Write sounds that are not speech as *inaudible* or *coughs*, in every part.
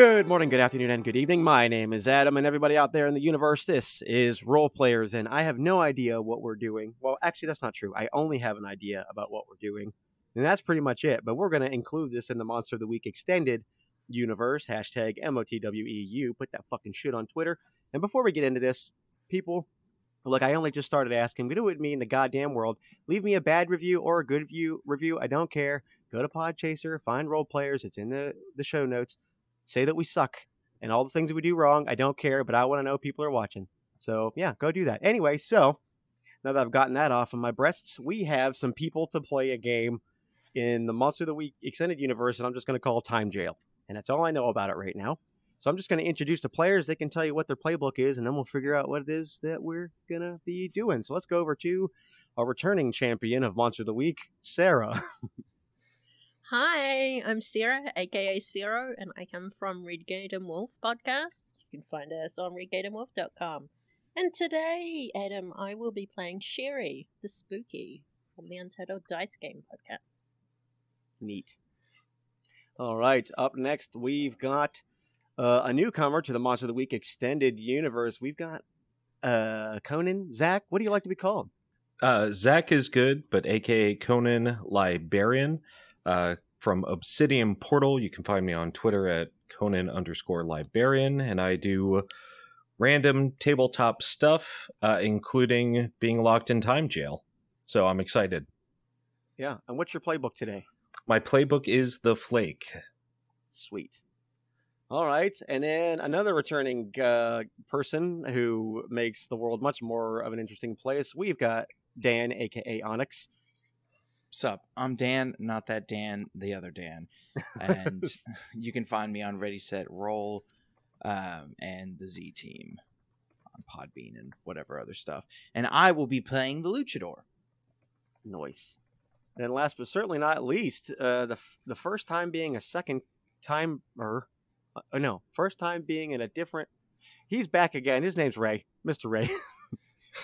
Good morning, good afternoon, and good evening. My name is Adam, and everybody out there in the universe, this is Roll Players, and I have no idea what we're doing. Well, actually, that's not true. I only have an idea about what we're doing, and that's pretty much it. But we're going to include this in the Monster of the Week extended universe, hashtag MOTWEU. Put that fucking shit on Twitter. And before we get into this, people, look, I only just started asking, what do it mean in the goddamn world? Leave me a bad review or a good review. Review, I don't care. Go to Podchaser, find Roll Players. It's in the, the show notes say that we suck and all the things we do wrong. I don't care, but I want to know people are watching. So yeah, go do that. Anyway, so now that I've gotten that off of my breasts, we have some people to play a game in the Monster of the Week extended universe, and I'm just going to call Time Jail, and that's all I know about it right now. So I'm just going to introduce the players. They can tell you what their playbook is, and then we'll figure out what it is that we're going to be doing. So let's go over to our returning champion of Monster of the Week, Sarah. *laughs* Hi, I'm Sarah, aka Zero, and I come from Redgate and Wolf podcast. You can find us on redgateandwolf.com. And today, Adam, I will be playing Sherry, the spooky, from the Untitled Dice Game podcast. Neat. All right, up next, we've got uh, a newcomer to the Monster of the Week extended universe. We've got uh, Conan. Zach, what do you like to be called? Uh, Zach is good, but aka Conan Lybarian uh, from Obsidian Portal. You can find me on Twitter at Conan underscore Lybarian, and I do random tabletop stuff, uh, including being locked in time jail. So I'm excited. Yeah. And what's your playbook today? My playbook is The Flake. Sweet. All right. And then another returning uh, person who makes the world much more of an interesting place. We've got Dan, aka Onyx. Sup, I'm Dan, not that Dan, the other Dan. And *laughs* you can find me on Ready Set Roll um, and the Z Team on Podbean and whatever other stuff. And I will be playing the Luchador. Noise. And last but certainly not least, uh, the f- the first time being a second timer. Uh, no, first time being in a different. He's back again. His name's Ray, Mr. Ray. *laughs*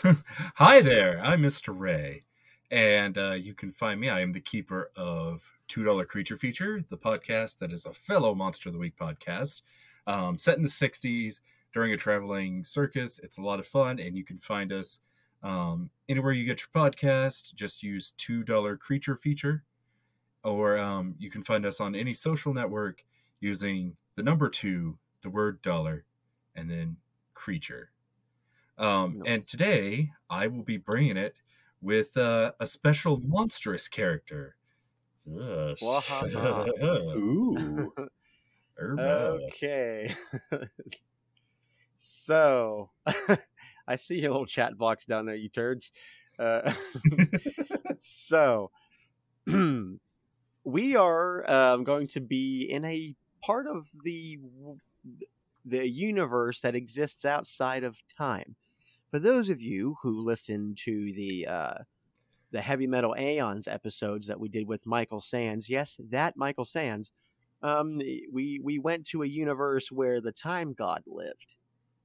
*laughs* Hi there, I'm Mr. Ray, and uh, you can find me. I am the keeper of Two Dollar Creature Feature, the podcast that is a fellow Monster of the Week podcast, um, set in the '60s during a traveling circus. It's a lot of fun, and you can find us um, anywhere you get your podcast. Just use Two Dollar Creature Feature, or um, you can find us on any social network using the number two, the word dollar, and then creature. Um, And today I will be bringing it with uh, a special monstrous character. Yes. Wahaha. *laughs* Ooh. Okay. *laughs* so, *laughs* I see your little chat box down there, you turds. Uh, so, *clears throat* we are um, going to be in a part of the the universe that exists outside of time. For those of you who listen to the uh, the heavy metal aeons episodes that we did with Michael Sands, yes, that Michael Sands, um, we we went to a universe where the time god lived.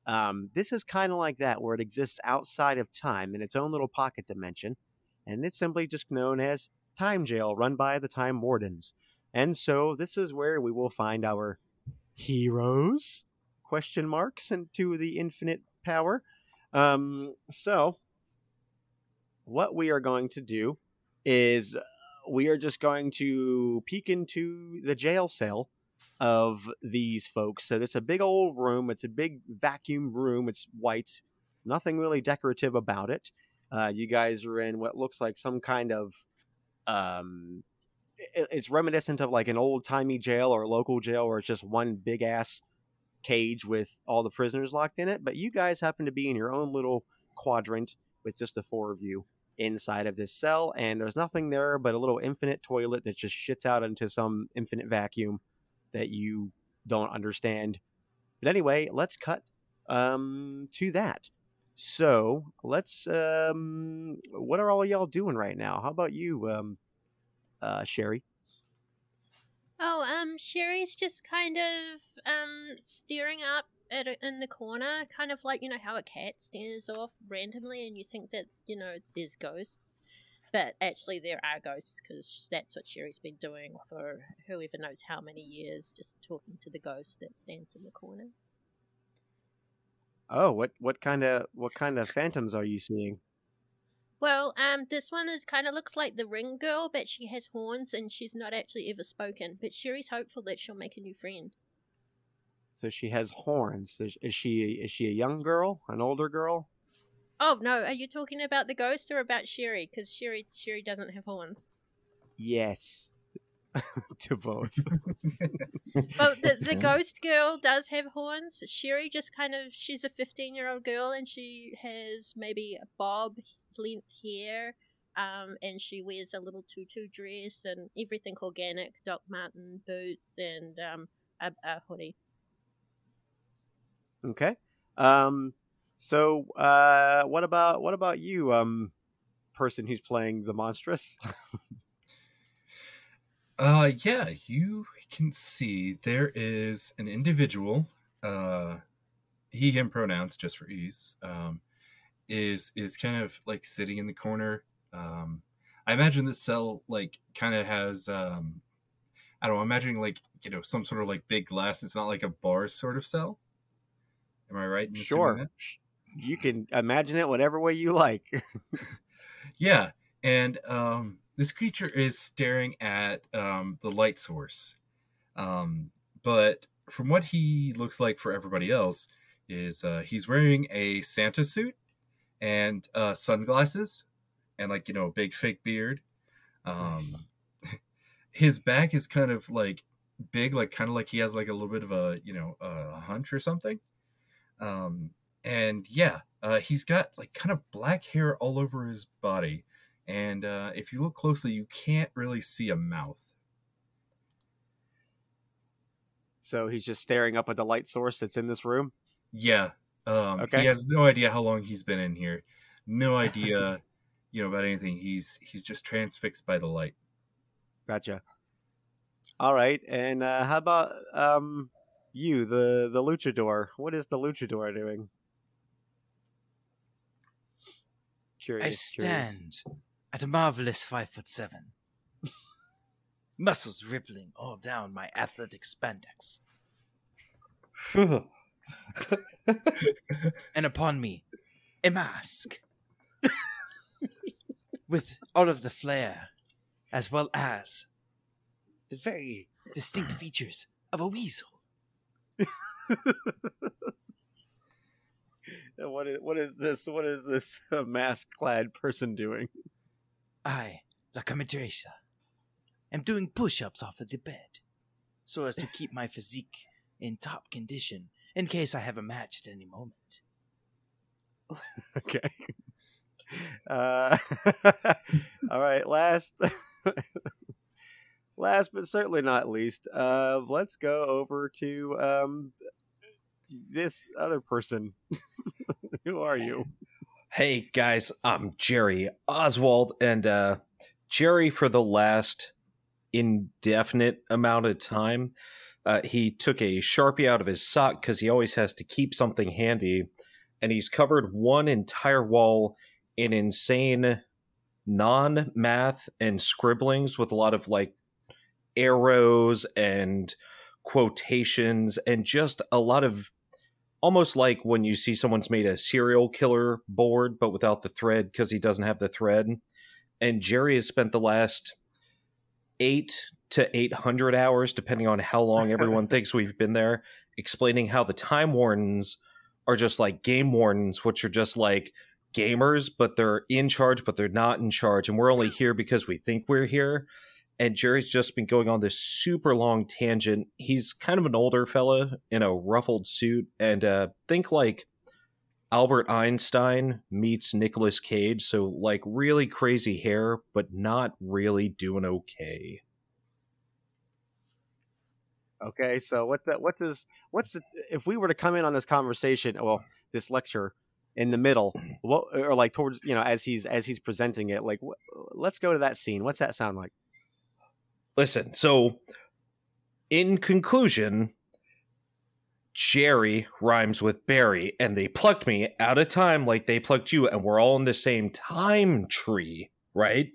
Um, this is kind of like that, where it exists outside of time in its own little pocket dimension, and it's simply just known as Time Jail, run by the Time Wardens. And so this is where we will find our heroes question marks into the infinite power. Um, so what we are going to do is we are just going to peek into the jail cell of these folks. So it's a big old room. It's a big vacuum room. It's white. Nothing really decorative about it. Uh, you guys are in what looks like some kind of um, it- it's reminiscent of like an old timey jail or a local jail where it's just one big ass cage with all the prisoners locked in it. But you guys happen to be in your own little quadrant with just the four of you inside of this cell, and there's nothing there but a little infinite toilet that just shits out into some infinite vacuum that you don't understand. But anyway, let's cut um, to that. So let's. Um, what are all y'all doing right now? How about you, um, uh, Sherry? Oh, um, Sherry's just kind of um staring up at it in the corner, kind of like you know how a cat stares off randomly, and you think that you know there's ghosts. but actually there are ghosts because that's what Sherry's been doing for whoever knows how many years, just talking to the ghost that stands in the corner. Oh, what what kind of what kind of phantoms are you seeing? Well, um, this one is kind of looks like the ring girl, but she has horns and she's not actually ever spoken. But Sherry's hopeful that she'll make a new friend. So she has horns. Is, she is she a young girl, an older girl? Oh no, are you talking about the ghost or about Sherry? Because Sherry Sherry doesn't have horns. Yes, *laughs* to both. Well, the the *laughs* ghost girl does have horns. Sherry just kind of she's a fifteen year old girl and she has maybe a bob length hair. Um, and she wears a little tutu dress and everything organic, Doc Martin boots and um, a, a hoodie. Okay. Um. So, uh, what about what about you, um, person who's playing the monstrous? *laughs* Uh, yeah, you can see there is an individual. Uh, he him pronouns just for ease. Um, is is kind of like sitting in the corner. Um, I imagine this cell like kind of has um, I don't know. I'm imagining like you know some sort of like big glass. It's not like a bar sort of cell. Am I right? in sure. You can imagine it whatever way you like. *laughs* Yeah, and um, this creature is staring at um, the light source. Um, but from what he looks like for everybody else, is uh, he's wearing a Santa suit and uh, sunglasses and like you know a big fake beard. Um, Nice. *laughs* his back is kind of like big, like kind of like he has like a little bit of a you know a hunch or something. Um, and yeah, uh, he's got like kind of black hair all over his body, and uh, if you look closely, you can't really see a mouth. so he's just staring up at the light source that's in this room. Yeah, um, Okay. he has no idea how long he's been in here, no idea, *laughs* you know, about anything. He's he's just transfixed by the light. Gotcha. All right, and uh, how about um you, the the luchador? What is the luchador doing? Curious. I curious. stand at a marvelous five foot seven. *laughs* Muscles rippling all down my athletic spandex. *laughs* *laughs* and upon me, a mask. *laughs* With all of the flair, as well as the very distinct features of a weasel. *laughs* what is what is this? What is this uh, mask-clad person doing? I, La Comadreja, am doing push ups off of the bed so as to keep my physique in top condition in case I have a match at any moment. *laughs* Okay. Uh, *laughs* all right. Last, *laughs* last but certainly not least, uh, let's go over to um, this other person. Who are you? Hey guys, I'm Jerry Oswald, and uh, Jerry for the last indefinite amount of time, uh, he took a sharpie out of his sock because he always has to keep something handy, and he's covered one entire wall in insane non-math and scribblings with a lot of like arrows and quotations and just a lot of almost like when you see someone's made a serial killer board but without the thread because he doesn't have the thread. And jerry has spent the last eight to 800 hours depending on how long everyone *laughs* thinks we've been there explaining how the time wardens are just like game wardens which are just like gamers but they're in charge but they're not in charge and we're only *laughs* here because we think we're here and Jerry's just been going on this super long tangent. He's kind of an older fella in a ruffled suit, and uh, think like Albert Einstein meets Nicolas Cage. So like really crazy hair, but not really doing okay. Okay, so what the what does what's the if we were to come in on this conversation, well, this lecture in the middle, *clears throat* what or like towards you know as he's as he's presenting it, like wh- let's go to that scene. What's that sound like? Listen, so in conclusion, Jerry rhymes with Barry, and they plucked me out of time like they plucked you, and we're all in the same time tree. right?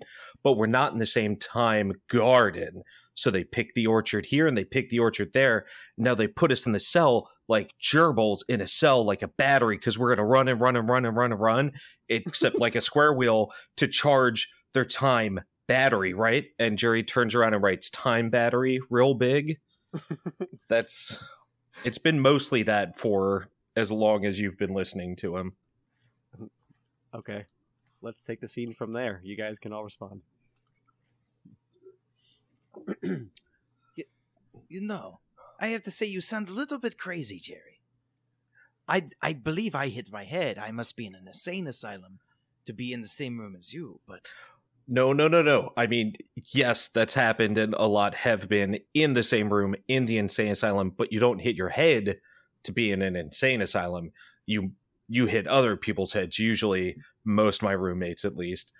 But we're not in the same time garden. So they pick the orchard here and they pick the orchard there. Now they put us in the cell like gerbils in a cell, like a battery, because we're going to run and run and run and run and run, except like a square wheel to charge their time battery, right? And Jerry turns around and writes time battery real big. *laughs* That's it's been mostly that for as long as you've been listening to him. Okay. Let's take the scene from there. You guys can all respond. *clears throat* You know, I have to say you sound a little bit crazy, Jerry. I I believe I hit my head. I must be in an insane asylum to be in the same room as you, but No, no, no, no. I mean, yes, that's happened, and a lot have been in the same room in the insane asylum. But you don't hit your head to be in an insane asylum. You you hit other people's heads. Usually, most my roommates, at least.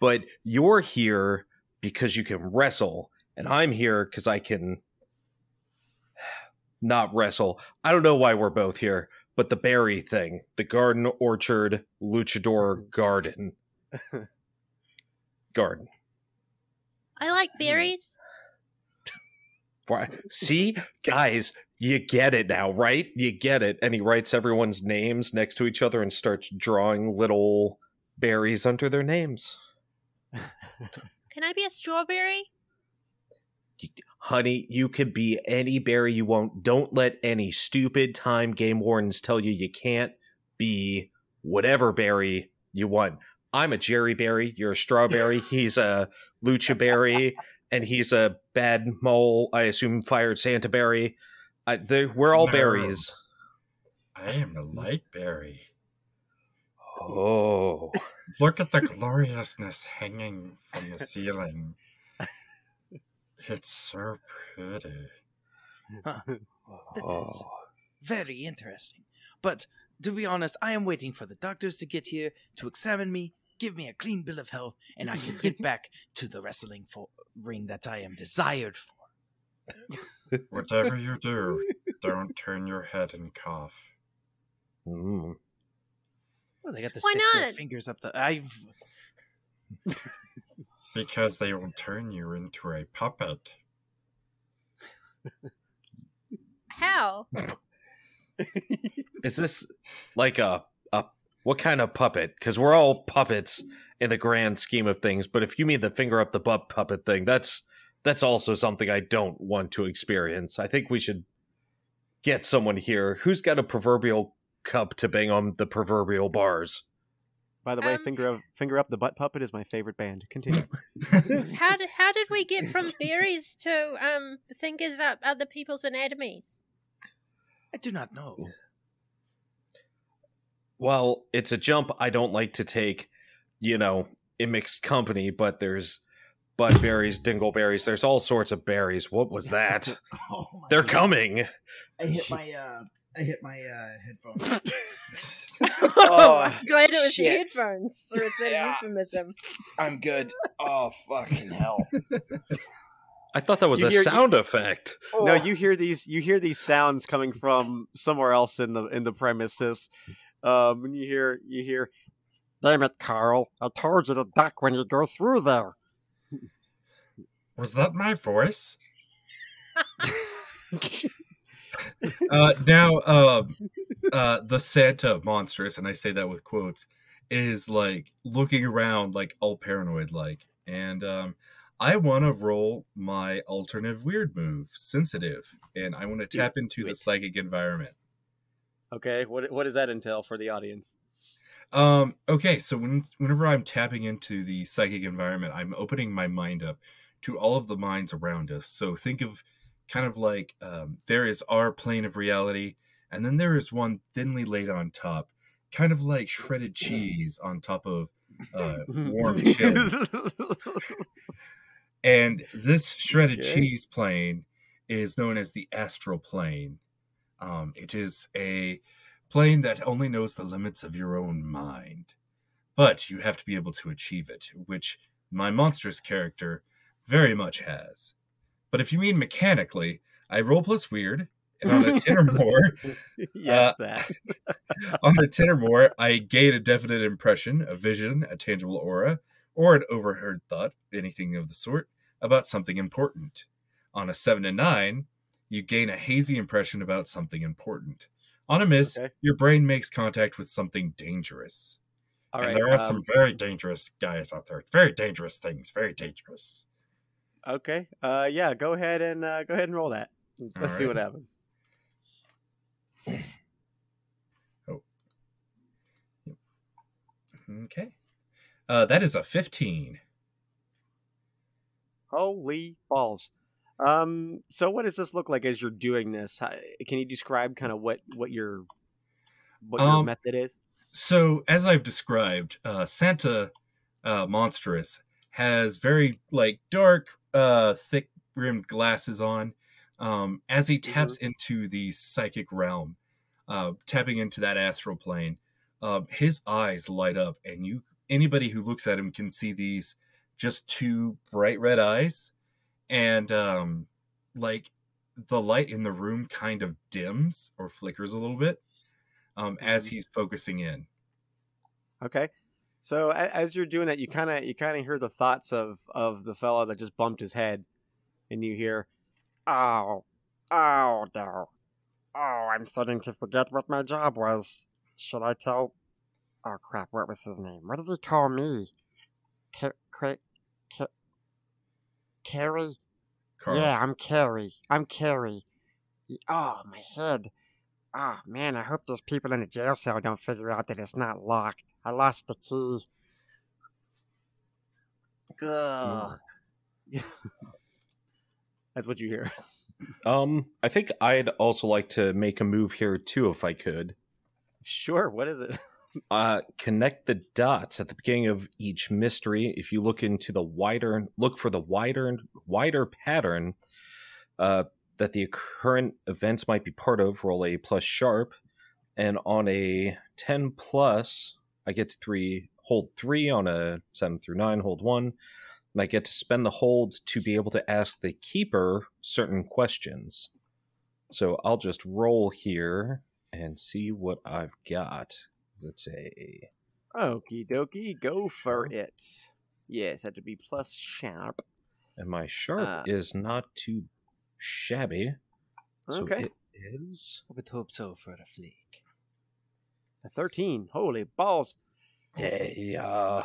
But you're here because you can wrestle, and I'm here because I can not wrestle. I don't know why we're both here, but the berry thing, the garden orchard luchador garden. *laughs* garden. I like Hmm. berries. Why? See, guys, you get it now, right? You get it. And he writes everyone's names next to each other and starts drawing little berries under their names. Can I be a strawberry? Honey, you could be any berry you want. Don't let any stupid time game wardens tell you you can't be whatever berry you want. I'm a Jerry Berry. You're a strawberry. *laughs* He's a Lucha Berry, and he's a bad mole. I assume fired Santa Berry. I, we're all No. berries. I am a light berry. Oh, Look at the gloriousness hanging from the ceiling. It's so pretty. That is oh. very interesting. But to be honest, I am waiting for the doctors to get here to examine me, give me a clean bill of health, and I can get *laughs* back to the wrestling for- ring that I am desired for. Whatever you do, don't turn your head and cough. Mm. Well, they got to Why stick their not? fingers up the. I've. Because they will turn you into a puppet. How? Is this like a a what kind of puppet? Because we're all puppets in the grand scheme of things. But if you mean the finger up the butt puppet thing, that's that's also something I don't want to experience. I think we should get someone here who's got a proverbial cup to bang on the proverbial bars. By the way, Um, finger up, finger up the butt puppet is my favorite band. Continue. *laughs* How did how did we get from *laughs* berries to um fingers up other people's anatomies? I do not know. Well, it's a jump I don't like to take, you know, in mixed company, but there's budberries, dingleberries, there's all sorts of berries. What was that? *laughs* Oh They're God. coming. I hit my. uh I hit my uh headphones. *laughs* *laughs* Oh, I'm glad it was the shit. headphones, or it's an Yeah. euphemism. I'm good. Oh fucking hell! I thought that was You a hear- sound effect. No, you hear these. You hear these sounds coming from somewhere else in the in the premises. Um, and you hear you hear. Damn it, Carl! I told you to duck when you go through there. Was that my voice? *laughs* Uh, now, um, uh, the Santa monstrous, and I say that with quotes, is like looking around, like all paranoid, like, and um, I want to roll my alternative weird move, sensitive, and I want to tap into the psychic environment. Okay, what what does that entail for the audience? Um, okay, so when, whenever I'm tapping into the psychic environment, I'm opening my mind up to all of the minds around us. So think of kind of like um, there is our plane of reality, and then there is one thinly laid on top, kind of like shredded cheese on top of uh, warm *laughs* chili. And this shredded Okay. cheese plane is known as the astral plane. Um, it is a plane that only knows the limits of your own mind, but you have to be able to achieve it, which my monstrous character very much has. But if you mean mechanically, I roll plus weird, and on a ten or more, *laughs* yes, Uh, that. *laughs* on a 10 or more, I gain a definite impression, a vision, a tangible aura, or an overheard thought, anything of the sort, about something important. On a 7 to 9, you gain a hazy impression about something important. On a miss, Okay. your brain makes contact with something dangerous. All and right. there are um, some very dangerous guys out there. Very dangerous things. Very dangerous. Okay. Uh, yeah. Go ahead and uh, go ahead and roll that. Let's, let's see what happens. *clears throat* Okay. Uh, that is a 15. Holy balls. Um. So, what does this look like as you're doing this? How, can you describe kind of what what your what your Um, method is? So, as I've described, uh, Santa uh, Monstrous has very like dark, uh, thick rimmed glasses on. Um, as he taps into the psychic realm, uh, tapping into that astral plane, uh, his eyes light up, and you anybody who looks at him can see these just two bright red eyes, and um, like the light in the room kind of dims or flickers a little bit um, as Mhm. he's focusing in. Okay. So, as you're doing that, you kind of you kind of hear the thoughts of of the fellow that just bumped his head, and you hear, "Oh, oh no, oh, I'm starting to forget what my job was. Should I tell? Oh crap, what was his name? What did he call me? Ca- Ca- Ca- Carrie? Carl. Yeah, I'm Carrie. I'm Carrie. Oh, my head. Oh, man, I hope those people in the jail cell don't figure out that it's not locked. I lost the key. Ugh. *laughs* That's what you hear. Um, I think I'd also like to make a move here too, if I could. Sure, what is it? *laughs* Uh, connect the dots at the beginning of each mystery. If you look into the wider, look for the wider, wider pattern uh, that the current events might be part of. Roll a plus sharp, and on a ten plus, I get to three. Hold three on a seven through nine. Hold one, and I get to spend the hold to be able to ask the keeper certain questions. So I'll just roll here and see what I've got. It's a Okie dokie, go for it. Yes, that would be plus sharp. and my sharp Uh, is not too shabby. So Okay. it is I would hope so for a Flake. A 13. Holy balls. a uh,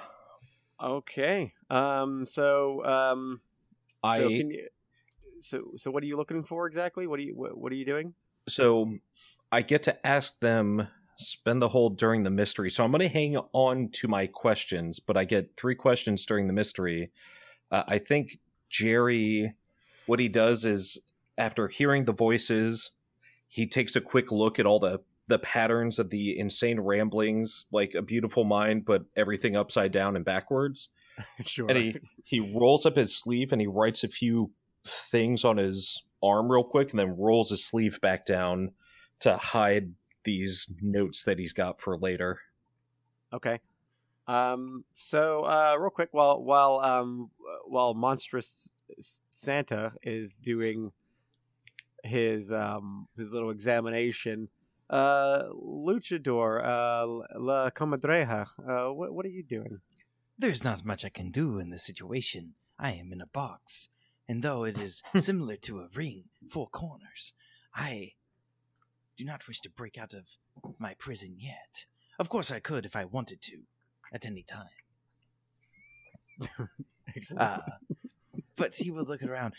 Okay. Um. So. Um. I So can you? So so what are you looking for exactly? What are you what, what are you doing? so I get to ask them spend the whole during the mystery. So I'm going to hang on to my questions, but I get three questions during the mystery. Uh, I think Jerry, what he does is after hearing the voices, he takes a quick look at all the the patterns of the insane ramblings, like a beautiful mind, but everything upside down and backwards. *laughs* sure. And he he rolls up his sleeve and he writes a few things on his arm real quick, and then rolls his sleeve back down to hide these notes that he's got for later. Okay. Um. So, uh, real quick, while while um while monstrous Santa is doing his um his little examination, uh, Luchador, uh, La Comadreja, uh, what what are you doing? There's not much I can do in this situation. I am in a box, and though it is *laughs* similar to a ring, four corners, I do not wish to break out of my prison yet. Of course, I could if I wanted to, at any time. *laughs* Excellent. Uh, but he will look around.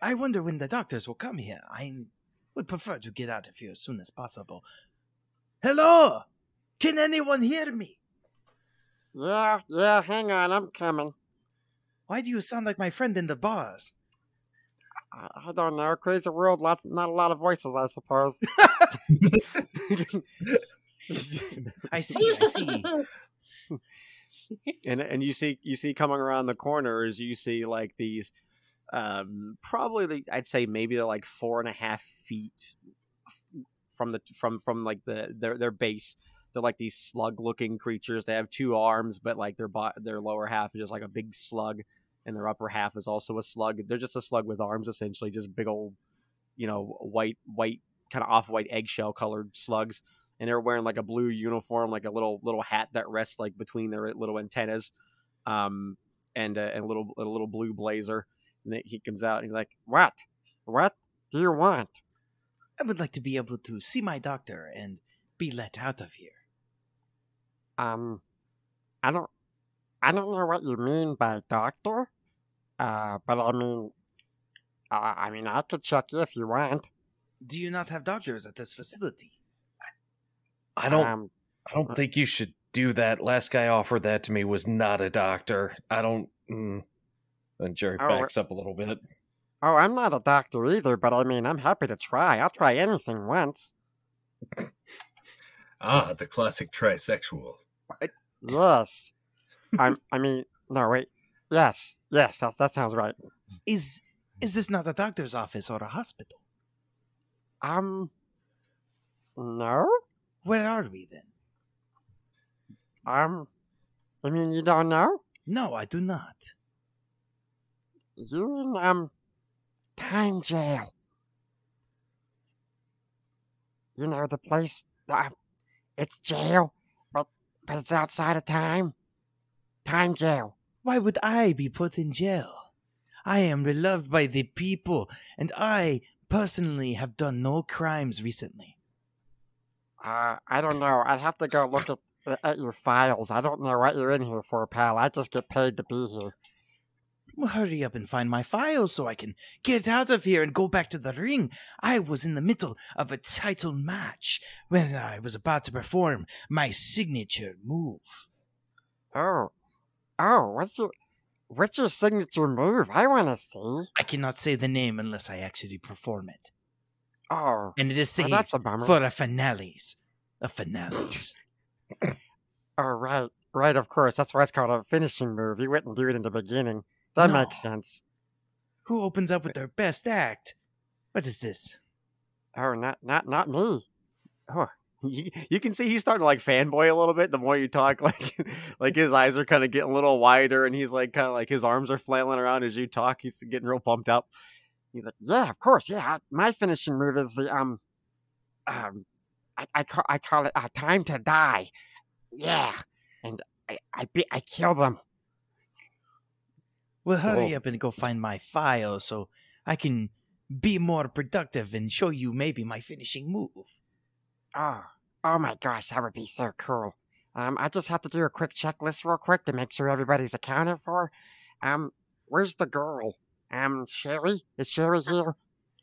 I wonder when the doctors will come here. I would prefer to get out of here as soon as possible. Hello! Can anyone hear me? yeah, yeah. Hang on, I'm coming. Why do you sound like my friend in the bars? I, I don't know. Crazy world. Lots, not a lot of voices, I suppose. *laughs* *laughs* I see, I see. and and you see you see coming around the corners you see like these um probably the, i'd say maybe they're like four and a half feet from the from from like the their their base they're like these slug looking creatures they have two arms but like their bo- their lower half is just like a big slug and their upper half is also a slug they're just a slug with arms essentially just big old you know white white kind of off-white eggshell colored slugs and they're wearing like a blue uniform, like a little little hat that rests like between their little antennas. Um, and and a little a little blue blazer. And then he comes out and he's like, "What? What do you want?" I would like to be able to see my doctor and be let out of here. Um, I don't, I don't know what you mean by doctor. Uh, but I mean, uh, I mean, I could check you if you want. Do you not have doctors at this facility? I don't. Um, I don't think you should do that. Last guy offered that to me was not a doctor. I don't. Mm. Then Jerry Oh, backs up a little bit. oh, I'm not a doctor either, but I mean, I'm happy to try. I'll try anything once. *laughs* Ah, the classic trisexual. Yes. I'm. I mean, no, wait. Yes, yes, that that sounds right. Is is this not a doctor's office or a hospital? Um. No. Where are we then? Um. I mean, you don't know? No, I do not. You in um, time jail. You know the place. Uh, it's jail, but but it's outside of time. Time jail. Why would I be put in jail? I am beloved by the people, and I personally have done no crimes recently. Uh, I don't know. I'd have to go look at at your files. I don't know what you're in here for, pal. I just get paid to be here. Hurry up and find my files so I can get out of here and go back to the ring. I was in the middle of a title match when I was about to perform my signature move. Oh, oh, what's your what's your signature move? I want to see. I cannot say the name unless I actually perform it. Oh, And it is saved that's a for a finales. A finales. *laughs* Oh, right, right. Of course, that's why it's called a finishing move. You wouldn't do it in the beginning. That No. makes sense. Who opens up with their best act? What is this? Oh, not not not me. Oh, *laughs* you, you can see he's starting to like fanboy a little bit. The more you talk, *laughs* like like his eyes are kind of getting a little wider, and he's like kind of like his arms are flailing around as you talk. He's getting real pumped up. He's like, yeah, of course, yeah. My finishing move is the um um I I call I call it uh, time to die. Yeah, and I I be, I kill them. Well, hurry Whoa. up and go find my file so I can be more productive and show you maybe my finishing move. Oh, oh my gosh, that would be so cool. Um, I just have to do a quick checklist real quick to make sure everybody's accounted for. Um, where's the girl? Um, Sherry? Is Sherry here?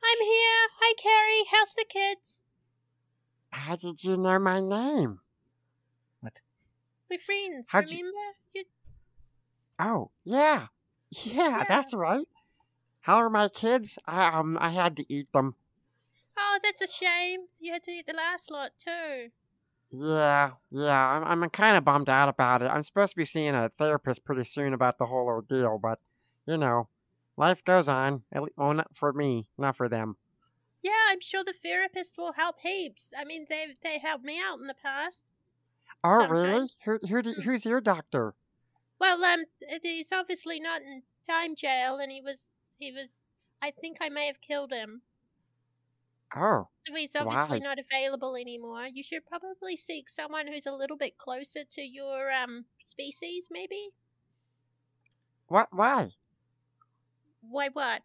I'm here. Hi, Carrie. How's the kids? How did you know my name? What? We're friends. How'd you- remember? You... Oh, yeah. Yeah, that's right. How are my kids? I, um, I had to eat them. Oh, that's a shame. You had to eat the last lot too. Yeah, yeah, I'm, I'm kind of bummed out about it. I'm supposed to be seeing a therapist pretty soon about the whole ordeal, but, you know, life goes on. At least, well, not for me, not for them. Yeah, I'm sure the therapist will help heaps. I mean, they they helped me out in the past. Oh, really? Who, who, do, who's your doctor? Well, um, he's obviously not in time jail, and he was he was. I think I may have killed him, Oh, so he's obviously Why? not available anymore. You should probably seek someone who's a little bit closer to your um species, maybe. what? Why? Why what?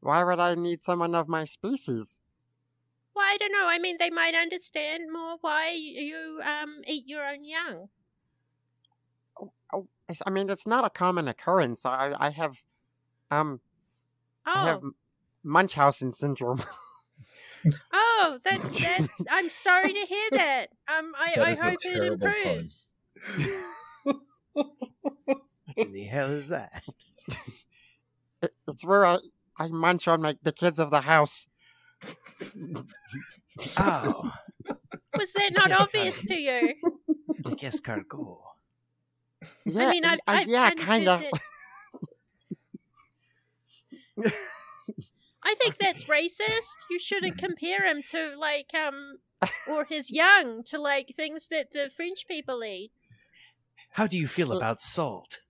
Why would I need someone of my species? Well, I don't know. I mean, they might understand more why you um eat your own young. Oh, it's- I mean, it's not a common occurrence. I, I have, um, I have Oh, Munchausen syndrome. *laughs* oh, that's that. I'm sorry to hear that. Um, I That I hope it improves. *laughs* What in the hell is that? It, it's where I, I munch on my, the kids of the house. Oh, Was that not Yes, obvious to you? like escargot. Yeah, I mean, I've, uh, I've yeah, kind kind of. I think that's racist. You shouldn't compare him to like um or his young to like things that the French people eat. How do you feel about salt?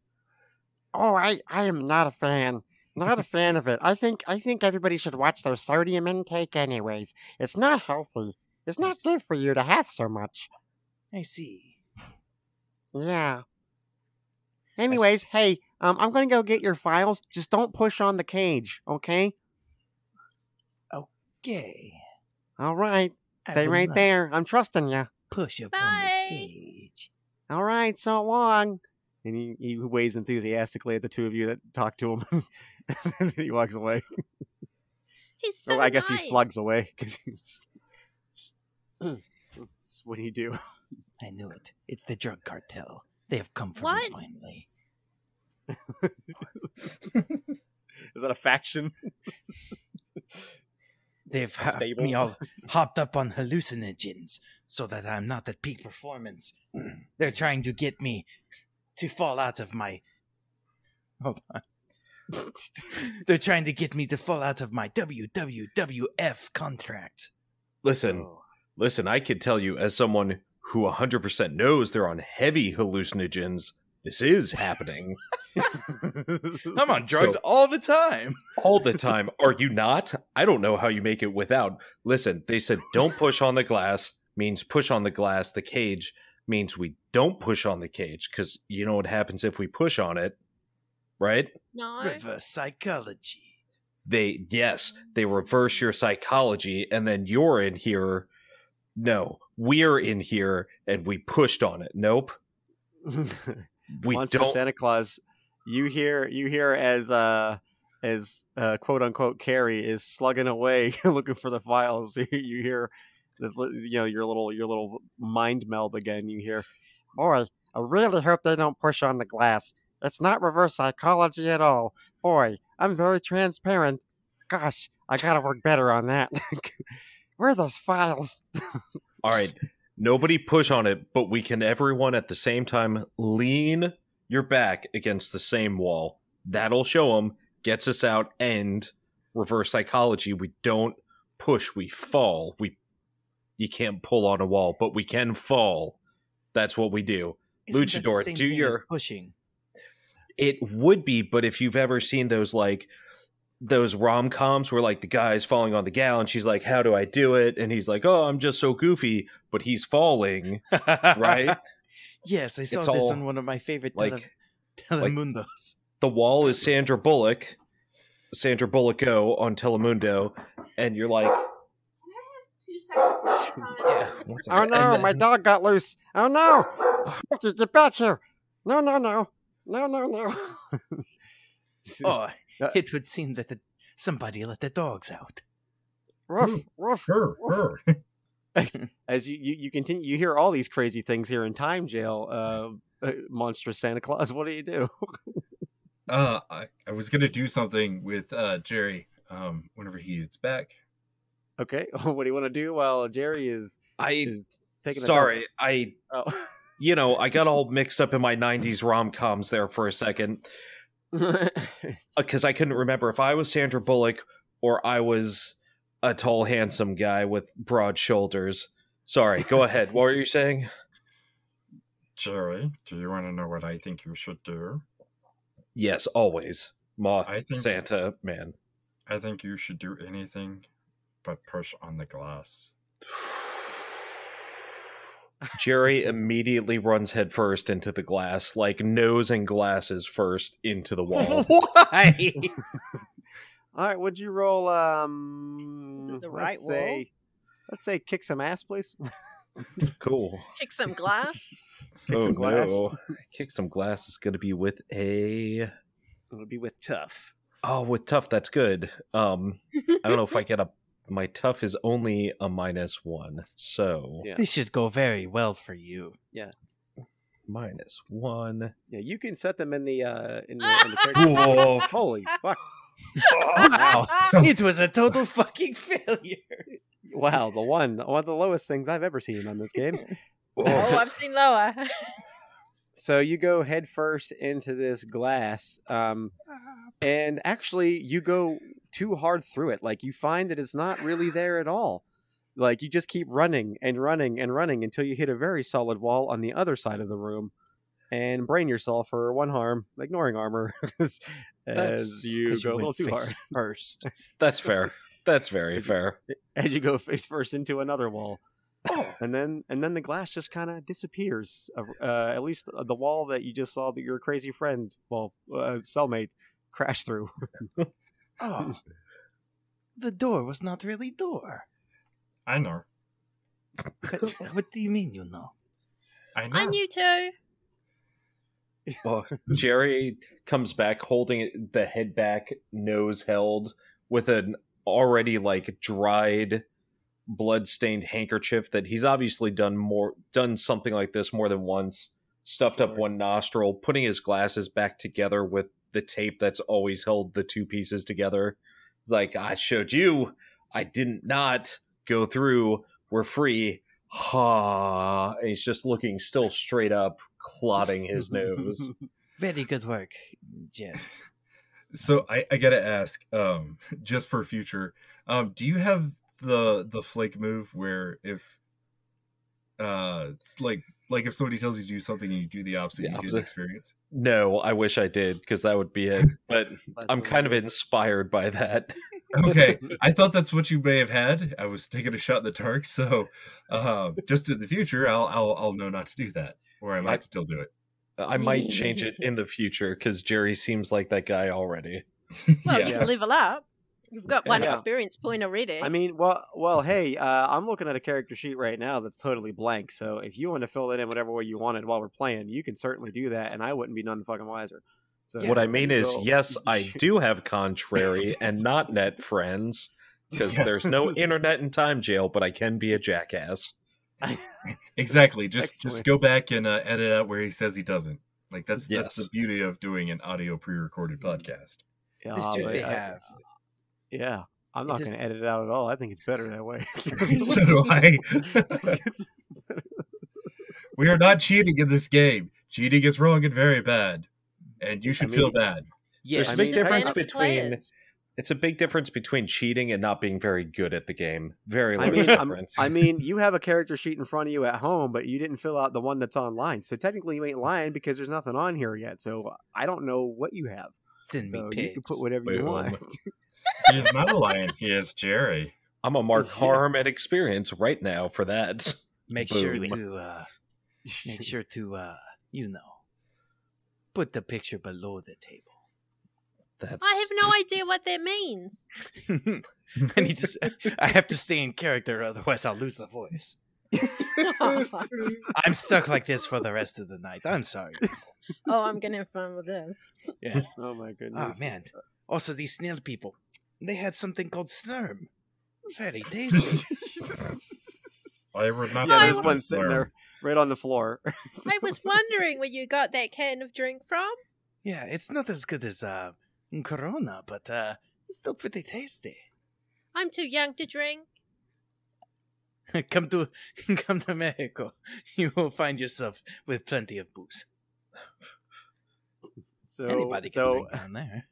Oh, I, I am not a fan. Not a fan of it. I think I think everybody should watch their sodium intake anyways. It's not healthy. It's not Yes. good for you to have so much. I see. Yeah. Anyways, hey, Um, I'm gonna go get your files. Just don't push on the cage, okay? Okay. All right. I Stay right there. I'm trusting you. Push upon Bye. the cage. All right, so long. And he, he waves enthusiastically at the two of you that talk to him. and *laughs* then he walks away. He's so or I guess nice. he slugs away because he's. *clears throat* what do you do? I knew it. It's the drug cartel. They have come for What? me finally. *laughs* Is that a faction? *laughs* They've A had me all hopped up on hallucinogens so that I'm not at peak performance. *clears throat* They're trying to get me to fall out of my. *laughs* Hold on. They're trying to get me to fall out of my WWWF contract. Listen, Oh. listen, I could tell you as someone who 100% knows they're on heavy hallucinogens, this is happening *laughs* I'm on drugs So- all the time. *laughs* all the time. Are you not? I don't know how you make it without. Listen, they said don't push on the glass means push on the glass. The cage means we don't push on the cage because you know what happens if we push on it, right? No. Reverse psychology. They, yes, they reverse your psychology and then you're in here. No, we're in here and we pushed on it. Nope. *laughs* We Monster don't. Santa Claus. You hear you hear as uh as uh, quote unquote Carrie is slugging away *laughs* looking for the files. *laughs* you hear this, you know, your little your little mind meld again. You hear, boy, I really hope they don't push on the glass. It's not reverse psychology at all. Boy, I'm very transparent. Gosh, I gotta work better on that. *laughs* Where are those files? All right. Nobody push on it, but we can everyone at the same time lean your back against the same wall. That'll show them, gets us out, and reverse psychology. We don't push, we fall. We you can't pull on a wall, but we can fall. That's what we do. Isn't Luchador, do your- pushing. It would be, but if you've ever seen those like those rom coms where like the guy's falling on the gal and she's like, How do I do it? And he's like, Oh, I'm just so goofy, but he's falling, right? *laughs* yes, I saw It's this on one of my favorite like- tele- like- Telemundos. the wall is Sandra Bullock, Sandra Bullock go on Telemundo, and you're like, *laughs* yeah. one Oh second. no, And my dog got loose. Oh no! Smokey, get back here! No, no, no. No, no, no. *laughs* *laughs* Oh, it would seem that the, somebody let the dogs out. Ruff, ruff. Her, her. *laughs* *laughs* As you, you, you continue, you hear all these crazy things here in time jail. Uh, uh, monstrous Santa Claus. What do you do? Uh, I, I was gonna do something with uh Jerry. Um, whenever he gets back. okay, what do you want to do while Jerry is, I is taking? sorry, I A dump? you know I got all mixed up in my '90s rom coms there for a second Oh. *laughs* because I couldn't remember if I was Sandra Bullock or I was a tall, handsome guy with broad shoulders. Sorry, go ahead. What were you *laughs* saying? Jerry, do you want to know what I think you should do? Yes, always moth I think- Santa man. I think you should do anything but push on the glass. *sighs* *sighs* *sighs* Jerry immediately runs headfirst into the glass, like nose and glasses first into the wall. *laughs* Why? all right, would you roll? Um, Is it the let's right wall? say, Let's say kick some ass, please. *laughs* cool. Kick some glass. Kick oh some glass. no. Kick some glass is going to be with a. It'll be with tough. Oh, with tough, that's good. Um, I don't know if I get a. My tough is only a minus one, so Yeah. this should go very well for you. Yeah. minus one. Yeah, you can set them in the uh in the, in the *laughs* character. Whoa. Holy fuck! Wow. *laughs* it was a total fucking failure. Wow, the one one of the lowest things I've ever seen on this game. *laughs* oh, I've seen lower. So you go head first into this glass, um, and actually you go too hard through it. Like you find that it's not really *sighs* there at all. Like you just keep running and running and running until you hit a very solid wall on the other side of the room, and brain yourself for one harm, ignoring armor *laughs* as That's you go a little too hard. *laughs* First. That's fair. That's very fair. As you go face first into another wall. Oh, and then and then the glass just kind of disappears. Uh, uh, at least the wall that you just saw that your crazy friend, well, uh, cellmate, crashed through. *laughs* oh. Hmm. The door was not really door. I know. What, *laughs* what do you mean you know? I know. I knew too. Well, Jerry comes back holding the head back, nose held, with an already like dried, blood-stained handkerchief that he's obviously done more done something like this more than once. Stuffed up one nostril, putting his glasses back together with the tape that's always held the two pieces together. It's like, "I showed you. I didn't not go through. We're free." Ha! And he's just looking still straight up, clotting his *laughs* nose. Very good work, Jeff. So I, I gotta ask, um, just for future, um, do you have the the flake move where if uh it's like like if somebody tells you to do something and you do the opposite, The you get opposite. experience? No, I wish I did because that would be it. *laughs* But I'm kind of inspired by that. *laughs* Okay. *laughs* I thought that's what you may have had. I was taking a shot in the dark, so uh, just in the future I'll I'll I'll know not to do that. Or I might I- still do it. I might change it in the future because Jerry seems like that guy already. Well, yeah. you can level up. You've got one Yeah. experience point already. I mean, well, well, hey, uh, I'm looking at a character sheet right now that's totally blank. So if you want to fill it in whatever way you wanted while we're playing, you can certainly do that, and I wouldn't be none fucking wiser. So what I mean is, so- yes, *laughs* I do have contrary and not net friends because Yeah. there's no *laughs* internet in time jail, but I can be a jackass. *laughs* Exactly. Just just go back and uh, edit out where he says he doesn't. Like that's that's the beauty of doing an audio pre-recorded podcast. Yeah, This dude they I- have. Yeah, I'm not is- going to edit it out at all. I think it's better that way. *laughs* *laughs* so do I. *laughs* we are not cheating in this game. Cheating is wrong and very bad, and you should I feel bad. Yes. There's I a mean- big difference between players. it's a big difference between cheating and not being very good at the game. Very I large mean, I'm- difference. I mean, you have a character sheet in front of you at home, but you didn't fill out the one that's online. So technically, you ain't lying because there's nothing on here yet. So I don't know what you have. Send me So pigs. you can put whatever Wait, you hold want. On. He is not a lion. He is Jerry. I'm a mark Yeah. harm and experience right now for that. *laughs* Make sure to uh, make sure to uh, you know, put the picture below the table. That's I have no idea what that means. *laughs* I need to. s- I have to stay in character, otherwise I'll lose the voice. *laughs* I'm stuck like this for the rest of the night. I'm sorry. oh, I'm gonna have fun with this. Yes. Oh my Oh goodness. man. Also, these snail people, they had something called slurm. Very tasty. *laughs* I would not. Yeah, there's one sitting there right on the floor. I was *laughs* wondering where you got that can of drink from. yeah, it's not as good as uh, Corona, but uh, it's still pretty tasty. I'm too young to drink. *laughs* come to come to Mexico. You will find yourself with plenty of booze. So, Anybody can so drink down there.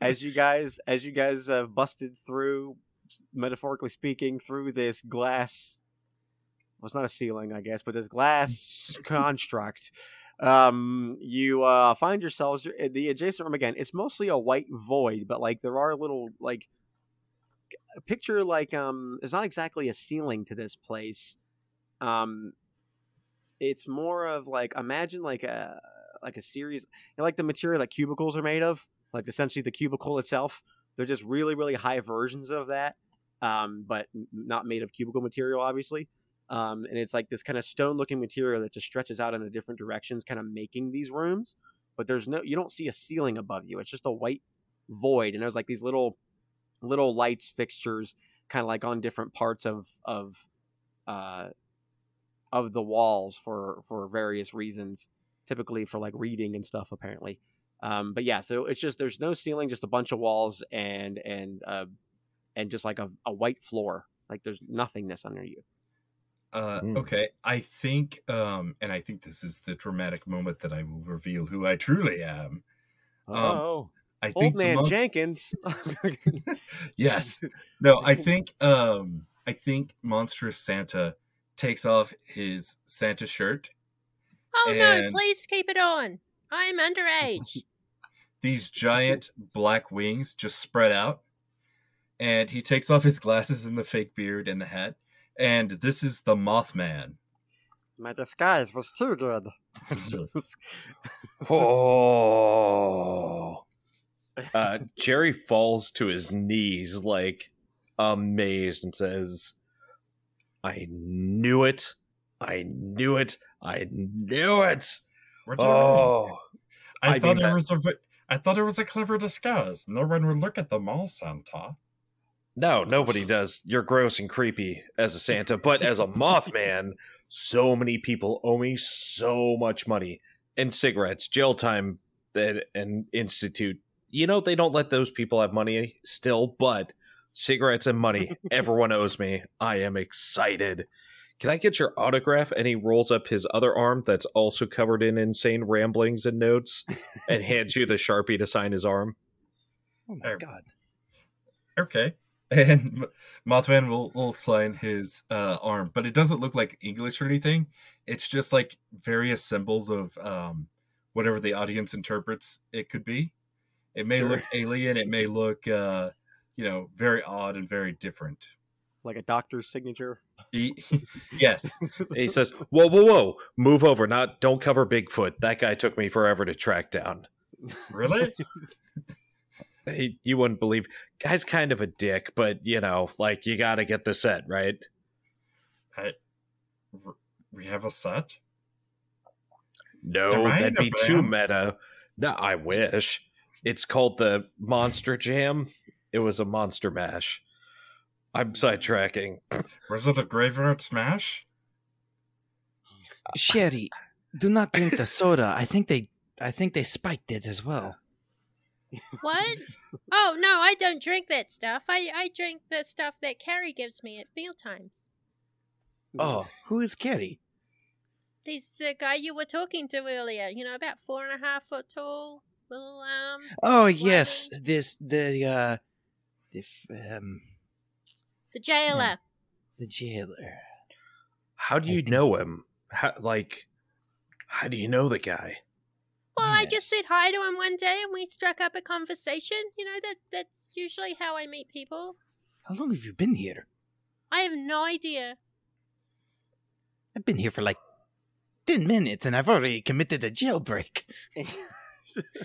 As you guys, as you guys have busted through, metaphorically speaking, through this glass. Well, it's not a ceiling, I guess, but this glass construct. Um, you uh, find yourselves the adjacent room again. It's mostly a white void, but like there are little like picture like um. There's not exactly a ceiling to this place. Um, it's more of like imagine like a like a series you know, like the material that cubicles are made of like essentially the cubicle itself they're just really really high versions of that um, but not made of cubicle material obviously um, and it's like this kind of stone looking material that just stretches out in the different directions kind of making these rooms but there's no you don't see a ceiling above you it's just a white void and there's like these little little lights fixtures kind of like on different parts of of uh of the walls for for various reasons typically for like reading and stuff apparently um but yeah so it's just there's no ceiling just a bunch of walls and and uh and just like a, a white floor like there's nothingness under you Uh, Mm. Okay, I think, um, and I think this is the dramatic moment that I will reveal who I truly am. Um, oh I think old the man monks- jenkins *laughs* *laughs* yes, no, I *laughs* think, um, I think monstrous Santa takes off his Santa shirt. Oh no! Please keep it on. I'm underage. These giant black wings just spread out, and he takes off his glasses and the fake beard and the hat, and this is the Mothman. My disguise was too good. Oh. *laughs* *laughs* Uh, Jerry falls to his knees, like amazed, and says, I knew it. I knew it. I knew it. What do you mean? Oh. I, I thought mean, it that- was a. I thought it was a clever disguise. No one would look at the mall Santa. No, nobody does. You're gross and creepy as a Santa, but as a Mothman, so many people owe me so much money and cigarettes, jail time, and institute. You know they don't let those people have money still, but cigarettes and money, *laughs* everyone owes me. I am excited. Can I get your autograph? And he rolls up his other arm that's also covered in insane ramblings and notes *laughs* and hands you the sharpie to sign his arm. Oh my god. Okay. *laughs* And Mothman will, will sign his uh, arm, but it doesn't look like English or anything. It's just like various symbols of um, whatever the audience interprets it could be. It may Sure. look alien. It may look, uh, you know, very odd and very different. Like a doctor's signature. He, *laughs* yes. he says, "Whoa, whoa, whoa! Move over! Not don't cover Bigfoot. That guy took me forever to track down. Really? *laughs* He, you wouldn't believe. Guy's kind of a dick, but you know, like you got to get the set right. I, we have a set? No, Am that'd be too meta. No, I wish. It's called the Monster Jam. It was a Monster Mash. I'm sidetracking. Was it a graveyard smash? Sherry, do not drink the soda. I think they I think they spiked it as well. What? oh no, I don't drink that stuff. I I drink the stuff that Carrie gives me at meal times. Oh, who is Carrie? He's the guy you were talking to earlier. You know, about four and a half foot tall, little arms. Oh yes, Why? this the uh the um The jailer. the jailer. How do you think- know him? How, like, how do you know the guy? Well, I just said hi to him one day and we struck up a conversation. You know, that that's usually how I meet people. How long have you been here? I have no idea. I've been here for like ten minutes and I've already committed a jailbreak.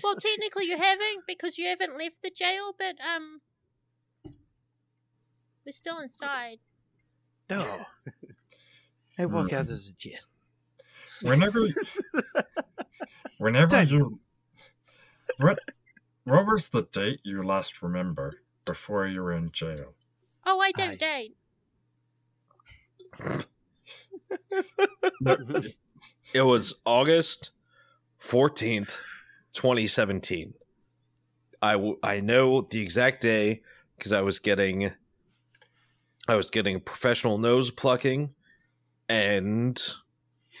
Well, technically you haven't because you haven't left the jail, but um we're still inside. Oh. I walk out of the jail. Whenever, *laughs* whenever Dad. you, what, what was the date you last remember before you were in jail? Oh, I don't I- date. *laughs* It was August 14th, 2017. I, w- I know the exact day because I was getting I was getting professional nose plucking and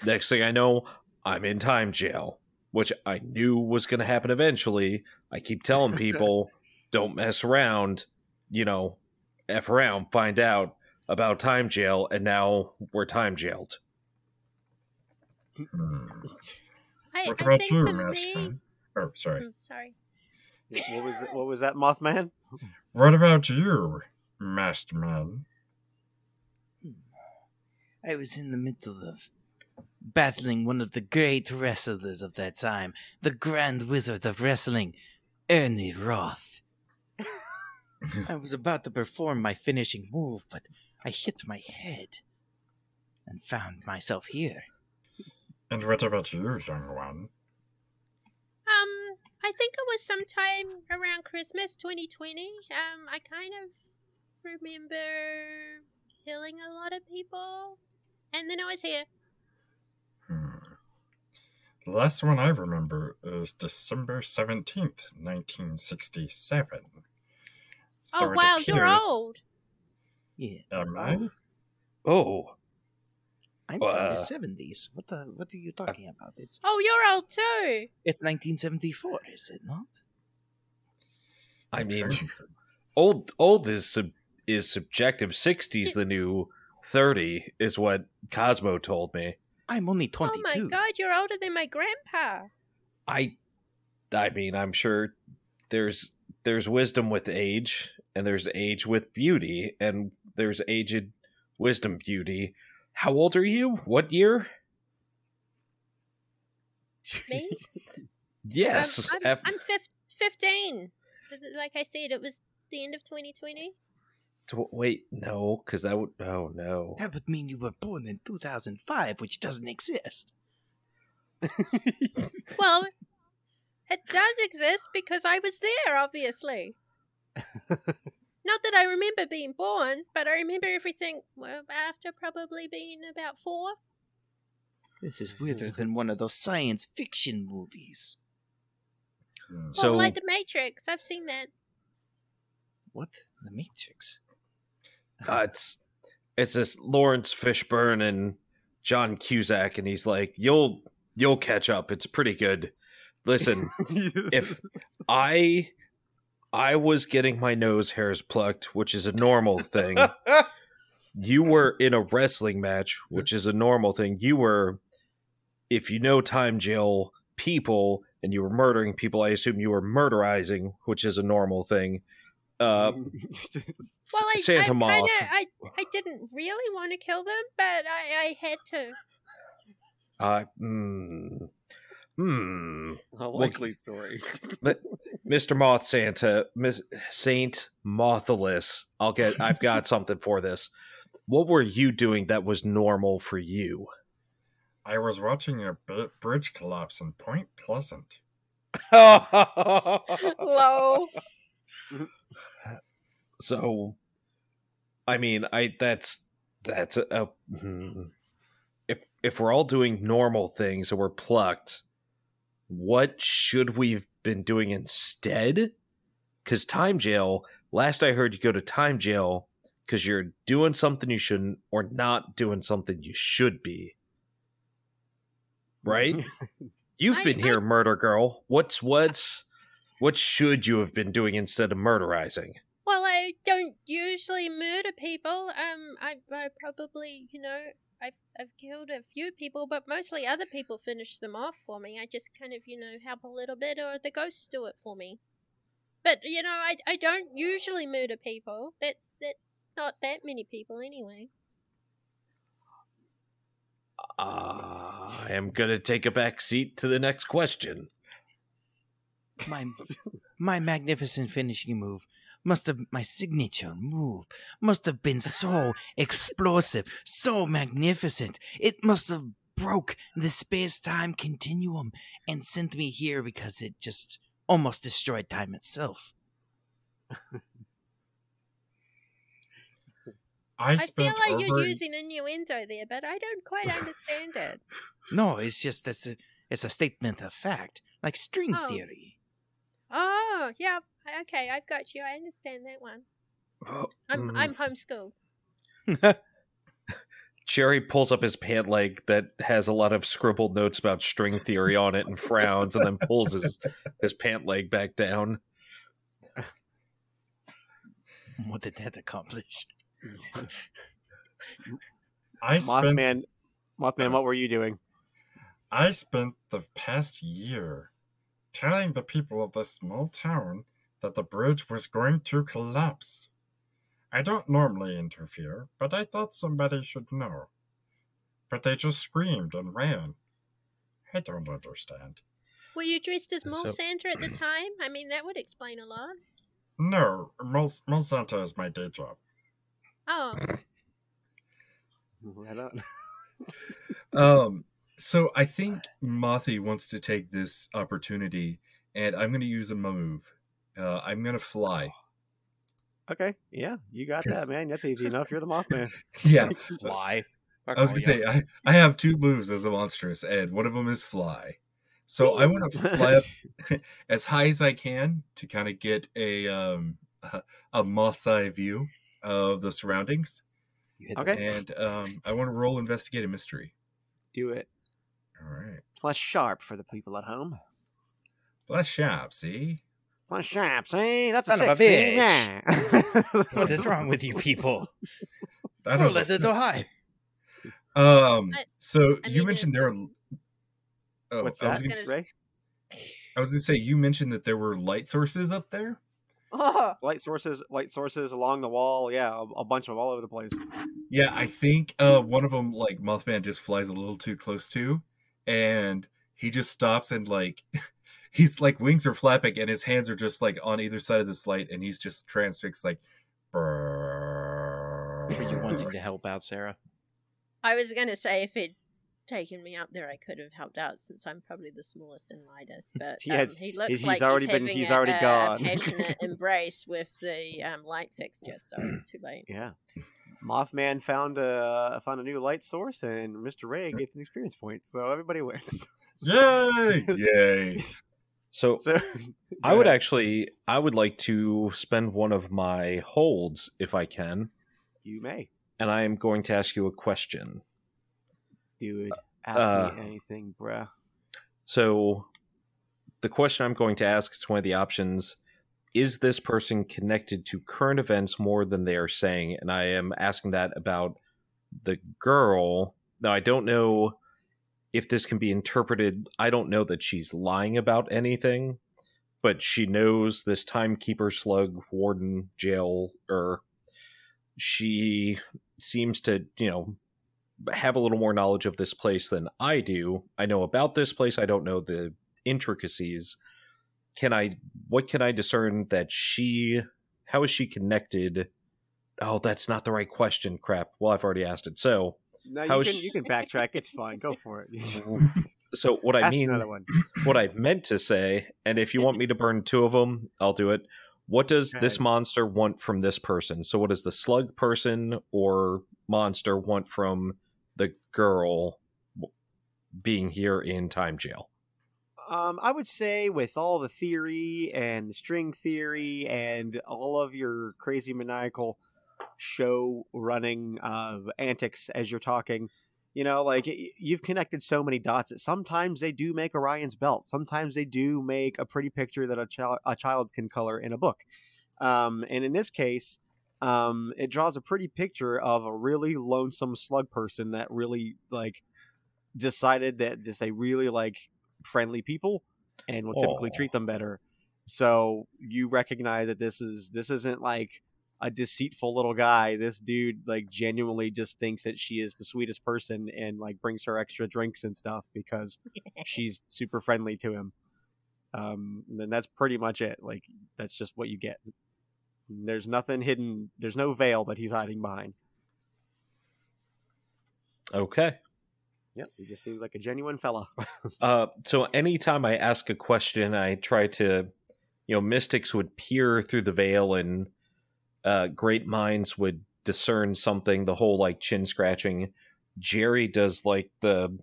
next thing I know I'm in time jail, which I knew was going to happen eventually. I keep telling *laughs* people don't mess around, you know, F around, find out about time jail and now we're time jailed. Hmm. I, What I about think you, for Master me. Man? Oh, sorry. Mm, sorry. what was what was that, Mothman? What about you, Master Man? I was in the middle of battling one of the great wrestlers of that time, the Grand Wizard of Wrestling, Ernie Roth. *laughs* I was about to perform my finishing move, but I hit my head and found myself here. And what about you, young one? Um, I think it was sometime around Christmas 2020. Um, I kind of remember killing a lot of people, and then I was here. Hmm. The last one I remember is December 17th, 1967. So oh it wow, you're old. Yeah. Am I? Oh, I'm from Uh, the seventies. What the what are you talking about? It's Oh, you're old too. it's nineteen seventy four, is it not? I mean, *laughs* old old is sub, is subjective. 60's the new 30 is what Cosmo told me. I'm only twenty Oh my god, you're older than my grandpa. I I mean, I'm sure there's there's wisdom with age and there's age with beauty and there's aged Wisdom Beauty. How old are you? What year? Me? *laughs* Yes. Um, I'm, I'm fif- 15. Like I said, it was the end of 2020. Tw- wait, no, because that would. Oh no. That would mean you were born in 2005, which doesn't exist. *laughs* *laughs* Well, it does exist because I was there, obviously. *laughs* Not that I remember being born, but I remember everything well, after probably being about four. This is weirder than one of those science fiction movies. Hmm. Well, So like the Matrix, I've seen that. What? The Matrix. Uh, it's it's this Laurence Fishburne and John Cusack, and he's like, "You'll you'll catch up. It's pretty good." Listen, *laughs* if I I was getting my nose hairs plucked, which is a normal thing. *laughs* you were in a wrestling match, which is a normal thing. You were, if you know time jail people and you were murdering people, I assume you were murderizing, which is a normal thing. Uh, *laughs* Well, I, Santa I Kinda, I, I didn't really want to kill them, but I, I had to. uh, hmm, hmm. a likely story. *laughs* Mr. Moth Santa, Miss Saint Motheless. I'll get. I've got *laughs* something for this. What were you doing that was normal for you? I was watching a b- bridge collapse in Point Pleasant. Low. So, I mean, I that's that's a, a hmm. if if we're all doing normal things and we're plucked, what should we've been doing instead? Because time jail. Last I heard, you go to time jail because you're doing something you shouldn't or not doing something you should be. Right? *laughs* You've I- been here, murder girl. What's what's what should you have been doing instead of murderizing? Well, I don't usually murder people. Um, I, I probably, you know, I've, I've killed a few people, but mostly other people finish them off for me. I just kind of, you know, help a little bit, or the ghosts do it for me. But you know, I, I don't usually murder people. That's that's not that many people anyway. I am gonna take a back seat to the next question. my my magnificent finishing move must have my signature move must have been so *laughs* explosive so magnificent it must have broke the space-time continuum and sent me here because it just almost destroyed time itself *laughs* I I feel like over you're using innuendo there, but I don't quite *laughs* understand it. no it's just that's a it's a statement of fact like string Oh. theory Oh, yeah. Okay, I've got you. I understand that one. I'm Mm. I'm homeschooled. *laughs* Jerry pulls up his pant leg that has a lot of scribbled notes about string theory on it and frowns and then pulls his, his pant leg back down. what did that accomplish I spent Mothman, Mothman, what were you doing? I spent the past year telling the people of this small town that the bridge was going to collapse. I don't normally interfere, but I thought somebody should know. But they just screamed and ran. I don't understand. Were you dressed as Mole So- Santa at the *clears throat* time? I mean, that would explain a lot. No, Mol- Santa is my day job. Oh, Right *laughs* on. Um, so I think Mothy wants to take this opportunity, and I'm going to use a move. Uh, I'm going to fly. Okay, yeah, you got Yes. that, man. That's easy enough. You're the Mothman. *laughs* Yeah, *laughs* fly I was going to say I, I have two moves as a monstrous, and one of them is fly. So I want to *laughs* fly up as high as I can to kind of get a um a, a moth's eye view of the surroundings, You hit the Okay. and um I want to roll investigate a mystery. Do it. All right, Plus sharp for the people at home. plus sharp. See, Plus sharp, see? That's a Son of a six, see? bitch. Yeah. what is wrong with you *laughs* people that let it go high Um. I- so I you mean, mentioned there. Are, oh, What's I was that, gonna, gonna- I was gonna say you mentioned that there were light sources up there. Oh, light sources, light sources along the wall. Yeah, a, a bunch of them all over the place. Yeah, I think uh, one of them, like Mothman, just flies a little too close to, and he just stops and like, *laughs* he's like wings are flapping and his hands are just like on either side of this light, and he's just transfixed like. Were you wanting to help out, Sarah? I was gonna say if he'd taken me up there, I could have helped out since I'm probably the smallest and lightest. But um, it's- he looks he's- he's already he's been. He's a, already a gone. passionate embrace with the um, light fixture, so too late. Yeah, Mothman found a found a new light source, and Mister Ray gets an experience point. So everybody wins. Yay! Yay! So So *laughs* *laughs* I would actually, I would like to spend one of my holds if I can, You may, and I am going to ask you a question. dude. Ask Uh, me anything, bruh. So, the question I'm going to ask is one of the options: Is this person connected to current events more than they are saying? And I am asking that about the girl. Now, I don't know if this can be interpreted. I don't know that she's lying about anything, but she knows this timekeeper, slug, warden, jail, or she seems to, you know, have a little more knowledge of this place than I do. I know about this place. I don't know the intricacies. Can I? What can I discern that she? How is she connected? Oh, that's not the right question. Crap. Well, I've already asked it. So, No, you is can she- you can backtrack. It's fine. Go for it. *laughs* so what I Ask mean, another one. what I meant to say, and if you want me to burn two of them, I'll do it. What does this monster want from this person? So, what does the slug person or monster want from the girl being here in time jail? Um, I would say with all the theory and the string theory and all of your crazy maniacal show running uh, antics as you're talking, you know, like you've connected so many dots that sometimes they do make Orion's belt. Sometimes they do make a pretty picture that a child a child can color in a book. Um, and in this case, um, it draws a pretty picture of a really lonesome slug person that really like decided that this they really like friendly people and will typically Aw. treat them better. So you recognize that this is this isn't like a deceitful little guy. This dude like genuinely just thinks that she is the sweetest person and like brings her extra drinks and stuff because *laughs* she's super friendly to him. Um, and then that's pretty much it. Like that's just what you get. There's nothing hidden. There's no veil that he's hiding behind. Okay. Yep, he just seems like a genuine fella. *laughs* Uh, so anytime I ask a question, I try to, you know, mystics would peer through the veil and uh, great minds would discern something. The whole like chin scratching. Jerry does like the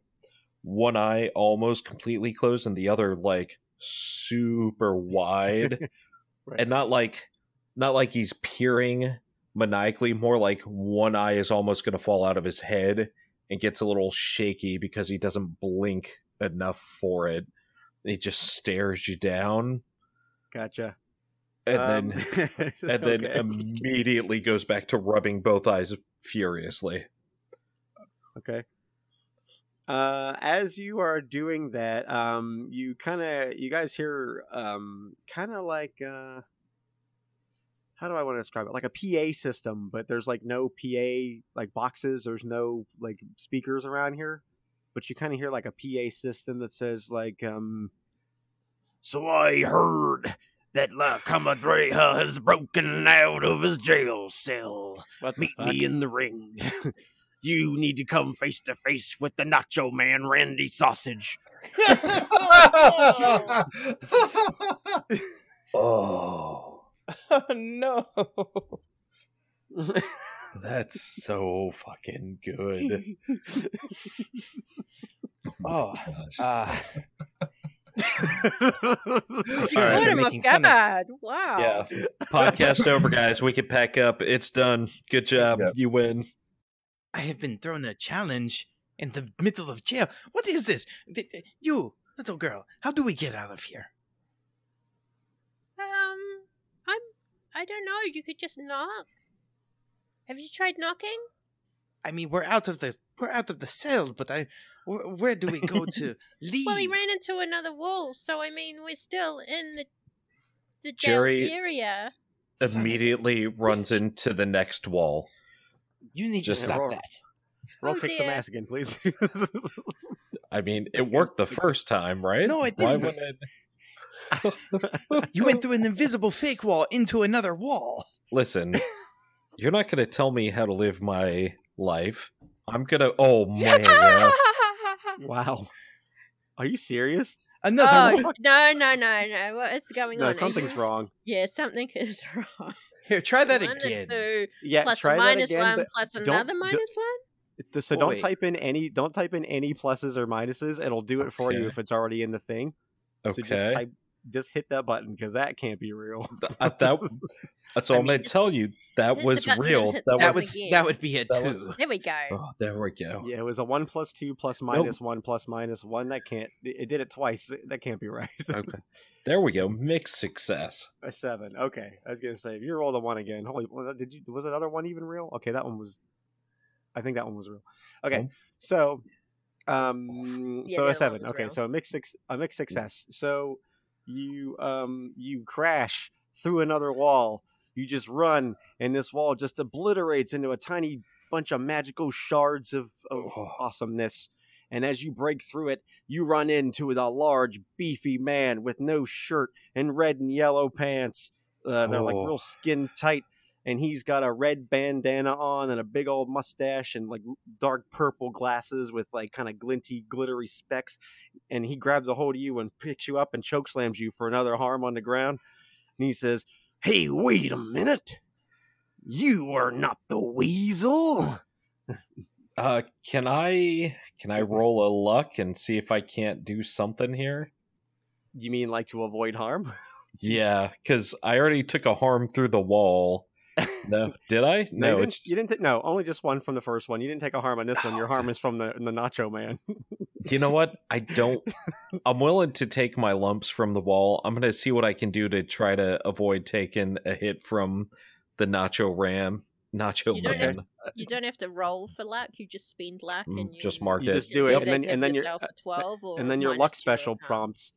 one eye almost completely closed and the other like super wide, *laughs* Right. and not like not like he's peering maniacally. More like one eye is almost going to fall out of his head and gets a little shaky because he doesn't blink enough for it. He just stares you down Gotcha. And Um, then and then *laughs* immediately goes back to rubbing both eyes furiously. Okay. Uh, as you are doing that, um, you kind of, you guys hear, um, kind of like, uh, how do I want to describe it? Like a PA system, but there's like no PA like boxes. There's no like speakers around here, but you kind of hear like a PA system that says like, um, so I heard that La Comadreja has broken out of his jail cell. What Meet fuck? me in the ring. *laughs* you need to come face to face with the Nacho Man, Randy Sausage. *laughs* Oh, oh *laughs* no! that's so fucking good. Oh, uh, All Put right. him making off guard. Wow. Yeah. Podcast over, guys. We can pack up. It's done. Good job. Yep. You win. I have been thrown a challenge in the middle of jail. What is this? D- d- You, little girl, how do we get out of here? Um, I'm. I don't know. You could just knock. Have you tried knocking? I mean, we're out of the we're out of the cell, but I, where, where do we go to leave? *laughs* Well, he ran into another wall, so I mean, we're still in the The Jerry- Delteria. Son of a Immediately runs bitch. into the next wall. You need Just to stop roll. that. Oh, roll Oh, kick some ass again, please. *laughs* I mean, it *laughs* worked the first time, right? No, it didn't. Why wouldn't it? You went through an invisible fake wall into another wall. Listen, you're not going to tell me how to live my life. I'm gonna. Oh *laughs* man, yeah. *laughs* wow. Are you serious? Another oh wall. no no no no! What's going No, on? something's wrong. Yeah, something is *laughs* wrong. Here, try that One again. two Yeah, plus try a that again. one plus another don't- minus one. So Oh, don't wait. type in any don't type in any pluses or minuses. It'll do it for you if it's already in the thing. So okay. just type just hit that button because that can't be real. I- that- *laughs* So I I'm gonna tell you that was button real. That That was. was would again. that would be a That two. was- There we go. Oh, there we go. yeah, it was a one plus two plus minus one plus minus one. That can't. It did it twice. That can't be right. Okay. *laughs* There we go. Mixed success. a seven. Okay, I was gonna say if you rolled a one again. Holy, was did you? Was another one even real? Okay, that one was. I think that one was real. Okay, Oh. so, um, Yeah, so a seven. Okay, real. so a mixed six, a mixed success. So you um you crash through another wall. You just run, and this wall just obliterates into a tiny bunch of magical shards of, of Oh. awesomeness. And as you break through it, you run into a large, beefy man with no shirt and red and yellow pants. Uh, they're like Oh. real skin tight, and he's got a red bandana on and a big old mustache and like dark purple glasses with like kind of glinty, glittery specks. And he grabs a hold of you and picks you up and choke slams you for another harm on the ground. And he says, "Hey, wait a minute! You are not the weasel." *laughs* Uh, can I can I roll a luck and see if I can't do something here? You mean like to avoid harm? *laughs* Yeah, because I already took a harm through the wall. No, *laughs* did I? No, No, you, didn't, you didn't. ta- no, only just one from the first one. You didn't take a harm on this one. Your harm is from the the Nacho Man. you know what? I don't. *laughs* I'm willing to take my lumps from the wall. I'm gonna see what I can do to try to avoid taking a hit from the Nacho Ram. Nacho You don't Man. have- You don't have to roll for luck. You just spend luck Mm, and you just mark You it. just do it, either and then give and then your yourself a twelve or and then your luck two special harm. prompts.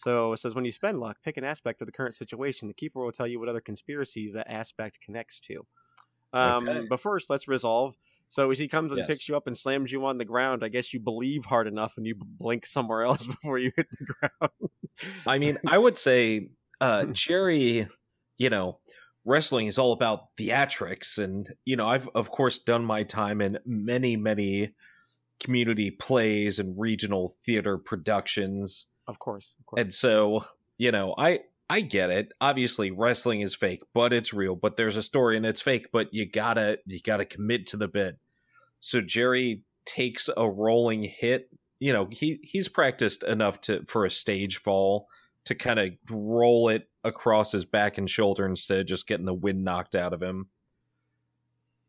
So it says when you spend luck, pick an aspect of the current situation. The keeper will tell you what other conspiracies that aspect connects to. Um, Okay. But first, let's resolve. So as he comes and Yes. picks you up and slams you on the ground, I guess you believe hard enough and you blink somewhere *laughs* else before you hit the ground. I mean, I would say uh *laughs* Jerry, you know, wrestling is all about theatrics and you know, I've of course done my time in many, many community plays and regional theater productions. Of course, of course. And so, you know, I I get it. Obviously, wrestling is fake, but it's real. But there's a story and it's fake, but you gotta you gotta commit to the bit. So Jerry takes a rolling hit. You know, he he's practiced enough to for a stage fall to kind of roll it across his back and shoulder instead of just getting the wind knocked out of him.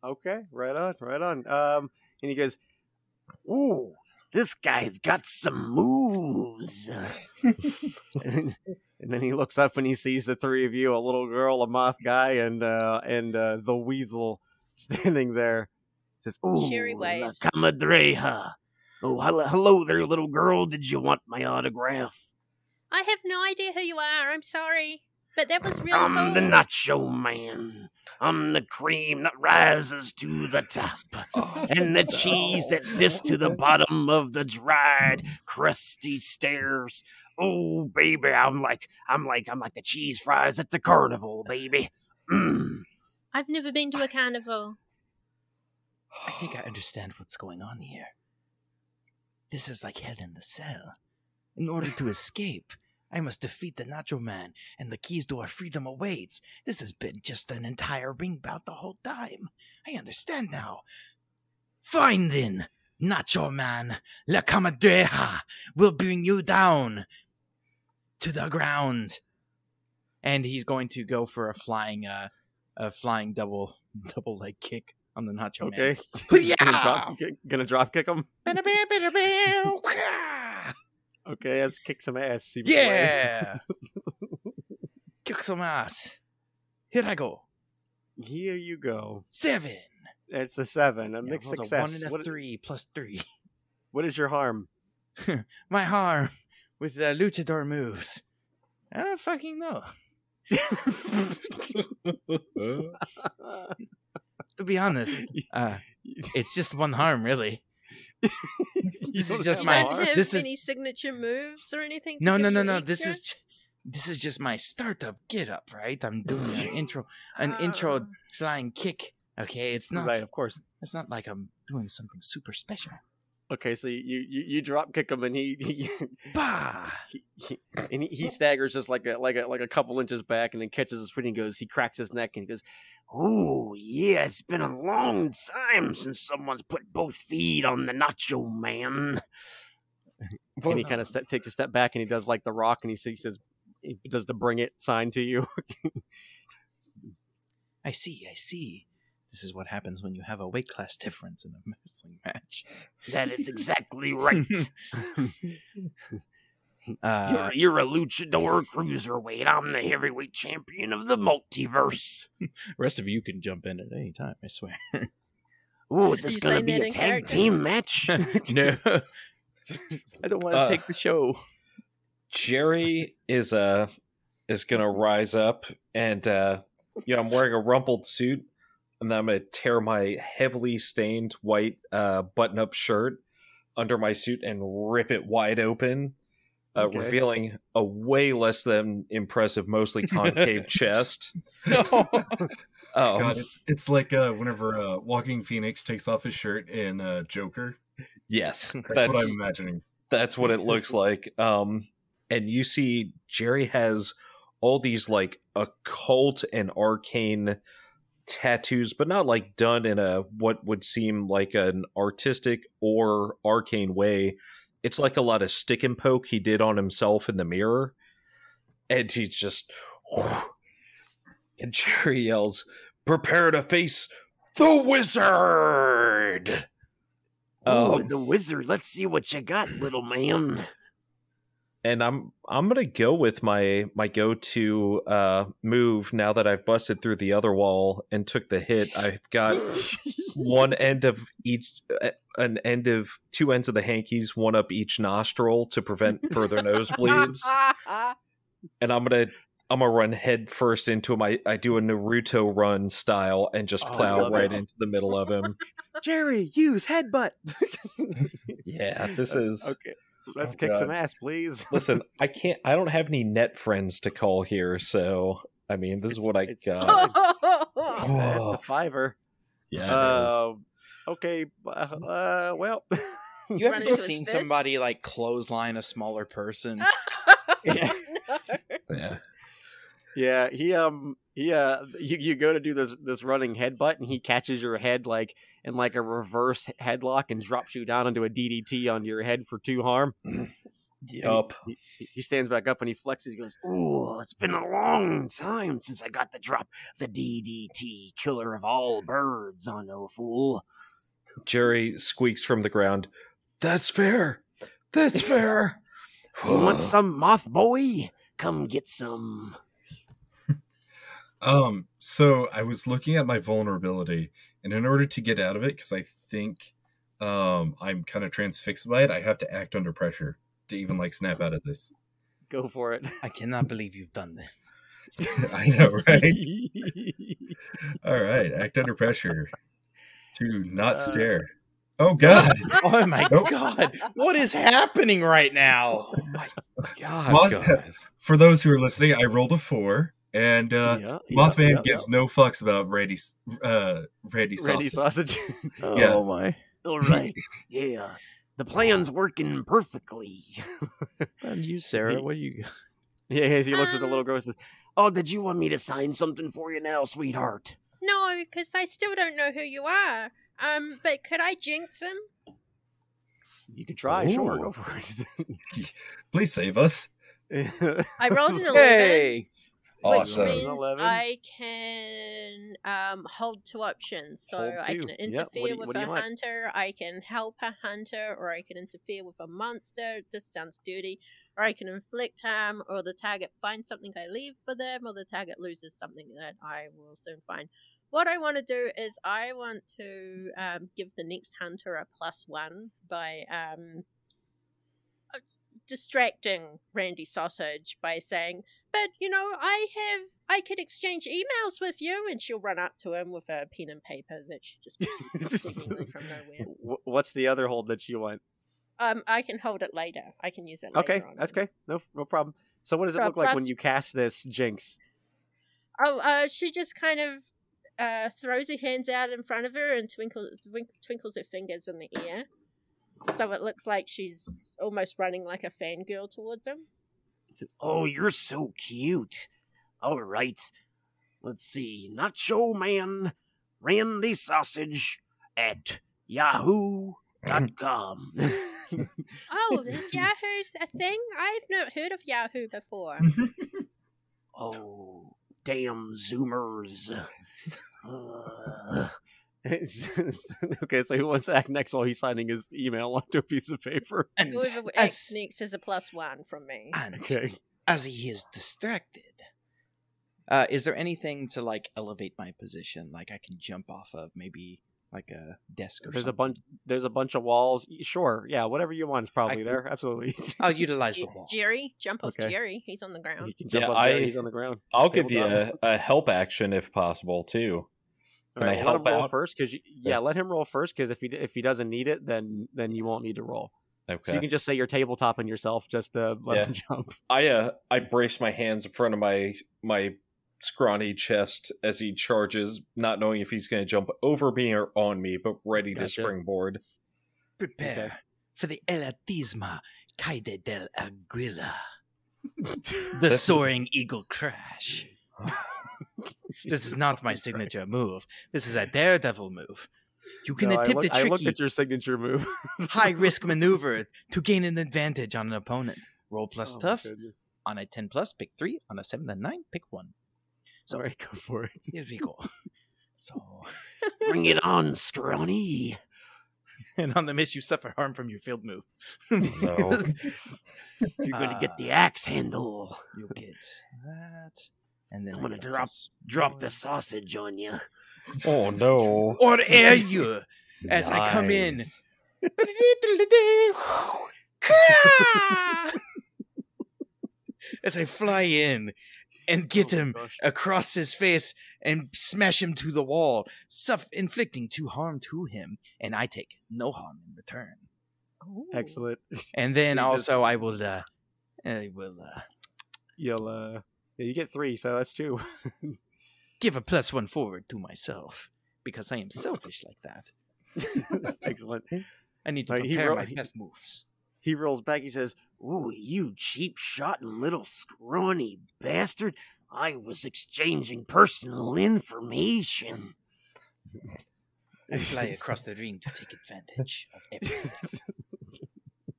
Okay, right on, right on. Um, and he goes, "Ooh, this guy's got some moves." *laughs* and, then he looks up and he sees the three of you—a little girl, a moth guy, and uh, and uh, the weasel standing there. Says, "Ooh, Sherry la waves. comadreja. Oh, hello, hello there, little girl. Did you want my autograph? I have no idea who you are. I'm sorry, but that was really I'm cool. the Nacho Man. I'm the cream that rises to the top." and the *laughs* cheese that sits to the bottom of the dried, crusty stairs. Oh, baby, I'm like, I'm like, I'm like the cheese fries at the carnival, baby. Mm. I've never been to a carnival. I think I understand what's going on here. This is like hell in the cell. In order to *laughs* escape, I must defeat the Nacho Man, and the keys to our freedom awaits. This has been just an entire ring bout the whole time. I understand now. Fine then, Nacho Man, La Comadreja will bring you down to the ground. And he's going to go for a flying, uh, a flying double, *laughs* double leg kick on the Nacho Man. Okay, Yeah. gonna, drop, kick- gonna drop kick him. Okay, let's kick some ass. see. Yeah. *laughs* Kick some ass. Here I go. Here you go. Seven. It's a seven, a Yeah, mixed rolled a success. one and a What- three plus three. *laughs* what is your harm? *laughs* My harm with the luchador moves. I don't fucking know. To be honest, uh, it's just one harm, really. *laughs* This is just you my- don't have this is- any signature moves or anything. to No, no, no, you no. This is j- this is just my startup get up, right? I'm doing an *laughs* intro, an intro Ah. flying kick. Okay, it's not. right, of course. It's not like I'm doing something super special. Okay, so you you, you drop kick him and he, *laughs* he, Bah! he, he and he, he staggers just like a like a like a couple inches back and then catches his foot and he goes he cracks his neck and he goes, "Oh yeah, it's been a long time since someone's put both feet on the Nacho Man." *laughs* and he kind of st- takes a step back and he does like the Rock and he says, he says he does the bring it sign to you. *laughs* I see. I see. This is what happens when you have a weight class difference in a *laughs* wrestling match. that is *laughs* exactly right. *laughs* Uh, you're, you're a luchador cruiserweight. I'm the heavyweight champion of the multiverse. rest of you can jump in at any time. I swear. Ooh, is Are this gonna be a tag character? team match? no, I don't want to Uh, take the show. Jerry is uh is gonna rise up and uh you know I'm wearing a rumpled suit and then I'm gonna tear my heavily stained white uh button up shirt under my suit and rip it wide open, uh, Okay. revealing a way less than impressive, mostly concave *laughs* chest. No. *laughs* Um, God, it's it's like uh, whenever uh, Joaquin Phoenix takes off his shirt in uh, Joker. yes, *laughs* That's, that's what I'm imagining. that's what it looks like um and you see jerry has all these like occult and arcane tattoos but not like done in a what would seem like an artistic or arcane way it's like a lot of stick and poke he did on himself in the mirror and he's just and jerry yells prepare to face the wizard oh, Um, the wizard. Let's see what you got, little man. And I'm I'm gonna go with my my go to uh, move now that I've busted through the other wall and took the hit. I've got one *laughs* end of each uh, an end of two ends of the hankies, one up each nostril to prevent further nosebleeds. *laughs* And I'm gonna I'm gonna run head first into him. I, I do a Naruto run style and just Oh, plow right it. into the middle of him. Jerry, use headbutt. *laughs* Yeah, this is okay. Let's Oh, kick some ass, please. *laughs* listen, I can't I don't have any net friends to call here, so I mean this is what I it's got. That's *laughs* a fiver. Yeah, it is. Uh, okay. Uh, uh, well. *laughs* You ever Run just seen his fist? somebody like clothesline a smaller person? Yeah. no. Yeah. Yeah, he um he uh you, you go to do this this running headbutt and he catches your head like in like a reverse headlock and drops you down into a DDT on your head for two harm. Yup. He, he stands back up and he flexes. He goes, "Ooh, it's been a long time since I got the drop. The DDT, killer of all birds, on no fool." Jerry squeaks from the ground. That's fair. That's *laughs* fair. You want *sighs* some moth boy? Come get some. Um, so I was looking at my vulnerability, and in order to get out of it, because I think um I'm kind of transfixed by it, I have to act under pressure to even like snap out of this. Go for it. I cannot believe you've done this. *laughs* I know, right? *laughs* All right, act under pressure to not Uh, stare. Oh God, Oh my Nope. god. What is happening right now? Oh my god, What? guys. for those who are listening, I rolled a four, and uh, yeah, yeah, Mothman yeah, gives no fucks about Randy, uh, Randy yeah. Randy sausage. sausage. *laughs* Yeah. Oh my. All *laughs* right. Yeah. The plan's working perfectly. *laughs* And you, Sarah, what do you Yeah, he looks at the Um, little girl and says, Oh, did you want me to sign something for you now, sweetheart? No, because I still don't know who you are. Um, but could I jinx him? You could try, sure, go for Please save us. I rolled an 11. Hey! Awesome. Which means 11. I can um, hold two options. So Hold I two. can interfere what do you- with a you like? hunter, I can help a hunter, or I can interfere with a monster. This sounds dirty. Or I can inflict harm, or the target finds something I leave for them, or the target loses something that I will soon find. What I want to do is I want to um, give the next hunter a plus one by um, uh, distracting Randy Sausage by saying, but you know, I have I could exchange emails with you, and she'll run up to him with a pen and paper that she just *laughs* from nowhere. What's the other hold that you want? Um, I can hold it later. I can use it. Later Okay, that's okay. No, no problem. So, what does it So look like when you cast this Jinx? Oh, uh, she just kind of uh throws her hands out in front of her and twinkles twinkles her fingers in the air, so it looks like she's almost running like a fangirl towards him. It says, "Oh, you're so cute." All right, let's see. Nacho Man, Randy Sausage at Yahoo.com. *laughs* Oh, *laughs* is Yahoo a thing? I've not heard of Yahoo before. *laughs* oh, damn Zoomers. Uh, *laughs* okay, so who wants to act next while he's signing his email onto a piece of paper? And Whoever as, acts next is a plus one from me. and Okay. as he is distracted, uh, is there anything to like elevate my position? Like I can jump off of maybe like a desk or There's a bunch. There's a bunch of walls. Sure, yeah, whatever you want is probably can- there. Absolutely. *laughs* I'll utilize the wall. Jerry, jump off Okay. Jerry. He's on the ground. He can jump Yeah, up there. I- He's on the ground. I'll give you a, a help action if possible too. Can I help let him roll out? first? Because yeah, let him roll first. Because if he if he doesn't need it, then then you won't need to roll. Okay. So you can just say you're tabletopping yourself just to let Yeah. him *laughs* jump. I uh I brace my hands in front of my my scrawny chest as he charges, not knowing if he's going to jump over me or on me, but ready to springboard. Prepare Okay. for the Elatisma Caide del Aguila, *laughs* the soaring eagle crash. This is not my *laughs* signature move. This is a daredevil move. You can No, I, attempt look, a I looked tricky, at your signature move. high risk *laughs* maneuver to gain an advantage on an opponent. Roll plus Oh tough. On a 10 plus, pick 3. On a 7 and 9, pick 1. So- Sorry, go for it. Here we go. *laughs* So, Bring it on, scrawny. and on the miss, you suffer harm from your field move. No. You're gonna get the Ah. axe handle. You'll get that. And then I'm gonna drop- plus Drop the sausage on you. Oh no. *laughs* Or air you *laughs* as I come in. *laughs* As I fly in and get Oh him gosh. across his face and smash him to the wall, suff- inflicting two harm to him, and I take no harm in return. Ooh. Excellent. And then also I will, uh, I will uh, You'll uh, yeah, you get three, so that's two. *laughs* give a plus one forward to myself because I am selfish like that. *laughs* Excellent. *laughs* I need to Right, he prepare wrote- my best moves. He rolls back. He says, "Ooh, you cheap shot and little scrawny bastard! I was exchanging personal information." I fly across the ring to take advantage of everything.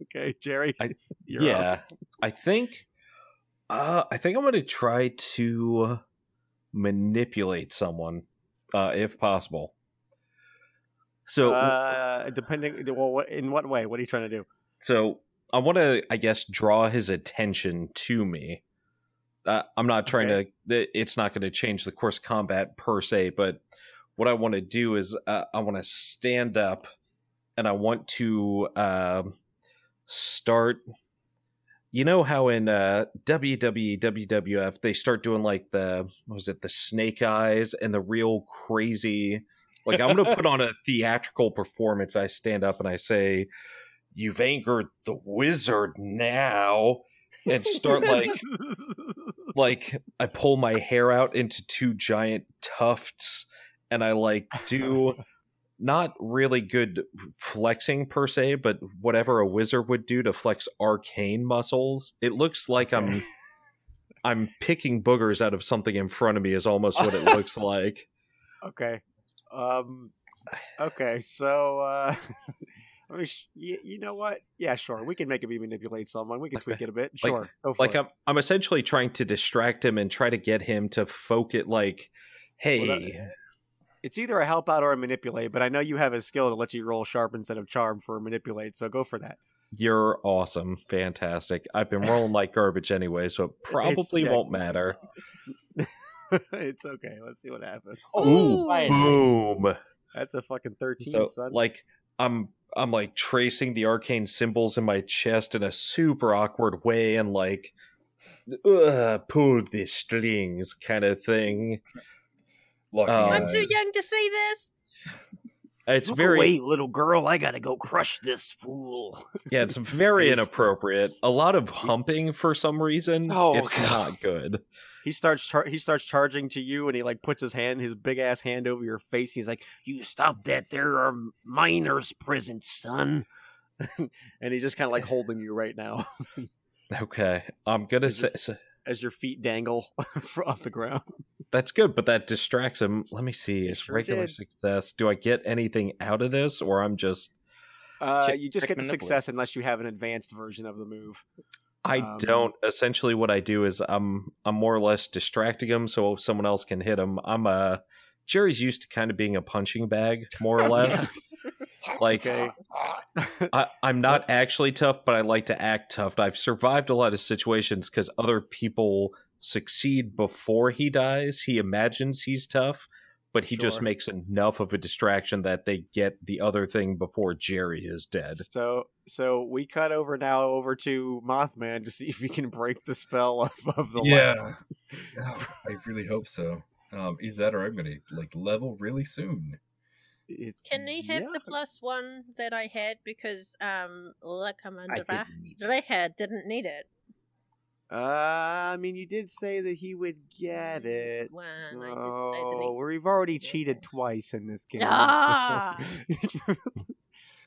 okay, Jerry. I- yeah. up. I think uh I think I'm going to try to manipulate someone uh if possible. So uh, depending, well, in what way? What are you trying to do? So I want to, I guess, draw his attention to me. Uh, I'm not trying Okay. to. It's not going to change the course of combat per se, but what I want to do is uh, I want to stand up, and I want to uh, start. You know how in uh, WWE, WWF they start doing like the what was it the snake eyes and the real crazy. Like I'm going to put on a *laughs* theatrical performance. I stand up and I say, you've angered the wizard now and start like *laughs* like i pull my hair out into two giant tufts and i like do not really good flexing per se but whatever a wizard would do to flex arcane muscles it looks like i'm *laughs* i'm picking boogers out of something in front of me is almost what it looks *laughs* like okay. Um. *sighs* Okay. So, uh, *laughs* I mean, sh- you, you know what? Yeah, sure. We can make him manipulate someone. We can tweak it a bit. Sure. For like. I'm, I'm essentially trying to distract him and try to get him to focus like hey Well, that- It's either a help out or a manipulate, but I know you have a skill to let you roll sharp instead of charm for manipulate, so go for that. You're awesome. Fantastic. I've been rolling like *laughs* garbage anyway, so it probably yeah. won't matter. *laughs* it's okay. Let's see what happens. Ooh. fine. Boom. That's a fucking 13, So son. like I'm I'm like tracing the arcane symbols in my chest in a super awkward way and like uh, pull the strings kind of thing. Locking Oh. Um, I'm too young to see this. It's Look very away, little girl. I gotta go crush this fool. yeah, it's *laughs* very inappropriate. A lot of humping for some reason. Oh, it's God. not good. He starts char- he starts charging to you, and he like puts his hand, his big ass hand over your face. He's like, "You stop that! There are minors present, son." *laughs* and he's just kind of like holding you right now *laughs* Okay, I'm gonna say it- so- as your feet dangle *laughs* off the ground. that's good, but that distracts him. Let me see. Is sure regular did. success? Do I get anything out of this, or I'm just Uh, Check- you just get the success unless you have an advanced version of the move. I Um, don't. Essentially, what I do is I'm I'm more or less distracting him so someone else can hit him. I'm a Jerry's used to kind of being a punching bag, more or *laughs* less. Like Okay. I, I'm not actually tough, but I like to act tough. I've survived a lot of situations because other people succeed before he dies. He imagines he's tough, but he just makes enough of a distraction that they get the other thing before Jerry is dead. So so we cut over now over to Mothman to see if he can break the spell *laughs* of, of the lamp. Yeah. Yeah, I really hope so. Um, either that or I'm gonna like level really soon. It's- Can he have yeah. the plus one that I had because um La I didn't need it. Reha didn't need it. Uh, I mean, you did say that he would get it. one, I did say that so we've already yeah. cheated twice in this *laughs* game. so- Ah! *laughs*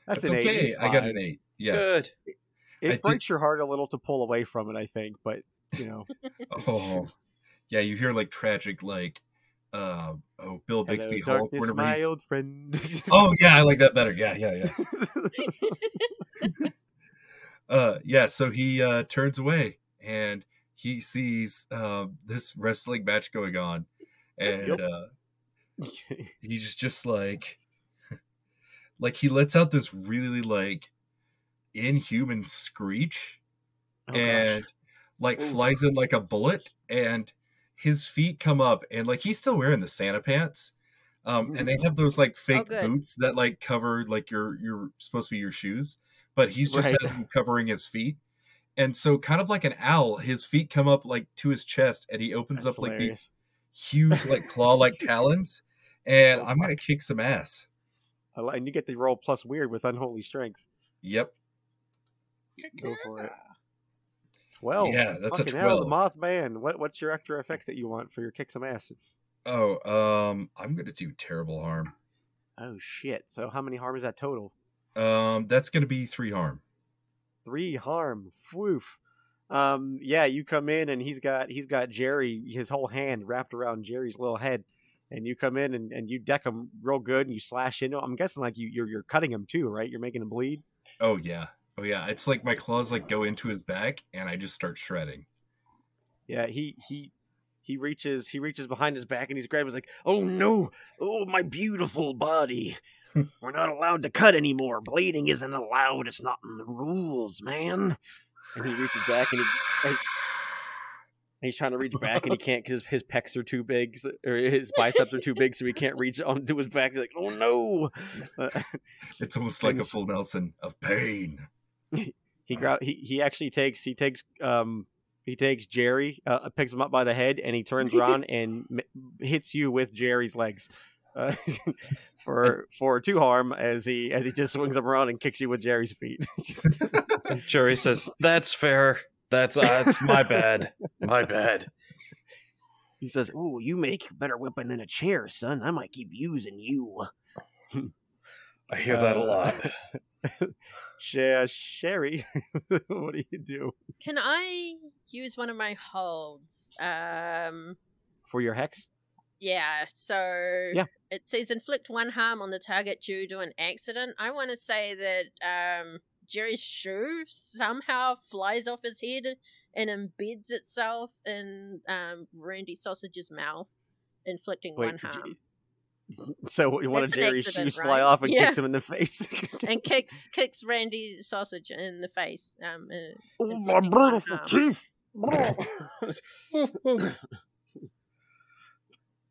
That's That's an eight. okay. he's I got an eight. Yeah. Good. It I think- breaks your heart a little to pull away from it, I think, but you know, *laughs* Oh, yeah. You hear like tragic, like, uh, oh, Bill hello, Bixby Hulk. darkness, my he's... old friend. *laughs* Oh yeah, I like that better. Yeah, yeah, yeah. *laughs* Uh, yeah. So he uh turns away and he sees um this wrestling match going on, and Yep. uh he's just, just like *laughs* like he lets out this really like inhuman screech Oh, gosh. and like Ooh. flies in like a bullet and his feet come up and like he's still wearing the santa pants um and they have those like fake good. boots that like cover like your your supposed to be your shoes but he's just Right. has covering his feet and so kind of like an owl his feet come up like to his chest and he opens That's up like these huge like claw like *laughs* talons and Oh, i'm gonna kick some ass And you get the roll plus weird with unholy strength. yep Go for it. Twelve. Yeah, that's a Fucking hell, the Mothman. What what's your extra effect that you want for your kick some ass? oh um i'm gonna do terrible harm Oh shit! So how many harm is that total? um that's gonna be three harm Three harm. Woof. Um, yeah, you come in and he's got he's got Jerry, his whole hand wrapped around Jerry's little head, and you come in and, and you deck him real good and you slash into. him. I'm guessing like you you're you're cutting him too, right? You're making him bleed. Oh yeah. Oh yeah. It's like my claws like go into his back and I just start shredding. Yeah, he he he reaches he reaches behind his back and he's grabbing. He's like, "Oh no! Oh my beautiful body! *laughs* We're not allowed to cut anymore. Bleeding isn't allowed. It's not in the rules, man." And he reaches back and he. He's trying to reach back and he can't because his pecs are too big, so- or his biceps are too big, so he can't reach onto his back. He's like, "Oh no!" *laughs* Uh, *laughs* It's almost like a full Nelson of pain. *laughs* he grab he he actually takes he takes um he takes Jerry uh, picks him up by the head and he turns *laughs* around and m- hits you with Jerry's legs uh, *laughs* for for two harm as he as he just swings him around and kicks you with Jerry's feet. Jerry says, "That's fair. That's uh, my bad. My bad." he says, "Ooh, you make better weapon than a chair, son. I might keep using you." I hear that a lot. Sh- Sherry, *laughs* what do you do Can I use one of my holds? Um, for your hex? yeah. So Yeah. it says inflict one harm on the target due to an accident. I want to say that um, Jerry's shoe somehow flies off his head and embeds itself in um, Randy Sausage's mouth, inflicting one J- harm. So you want That's a Jerry's accident, shoes fly off and Yeah. kicks him in the face. *laughs* and kicks kicks Randy Sausage in the face. Um, uh, Oh, my one harm. teeth. *laughs* *laughs*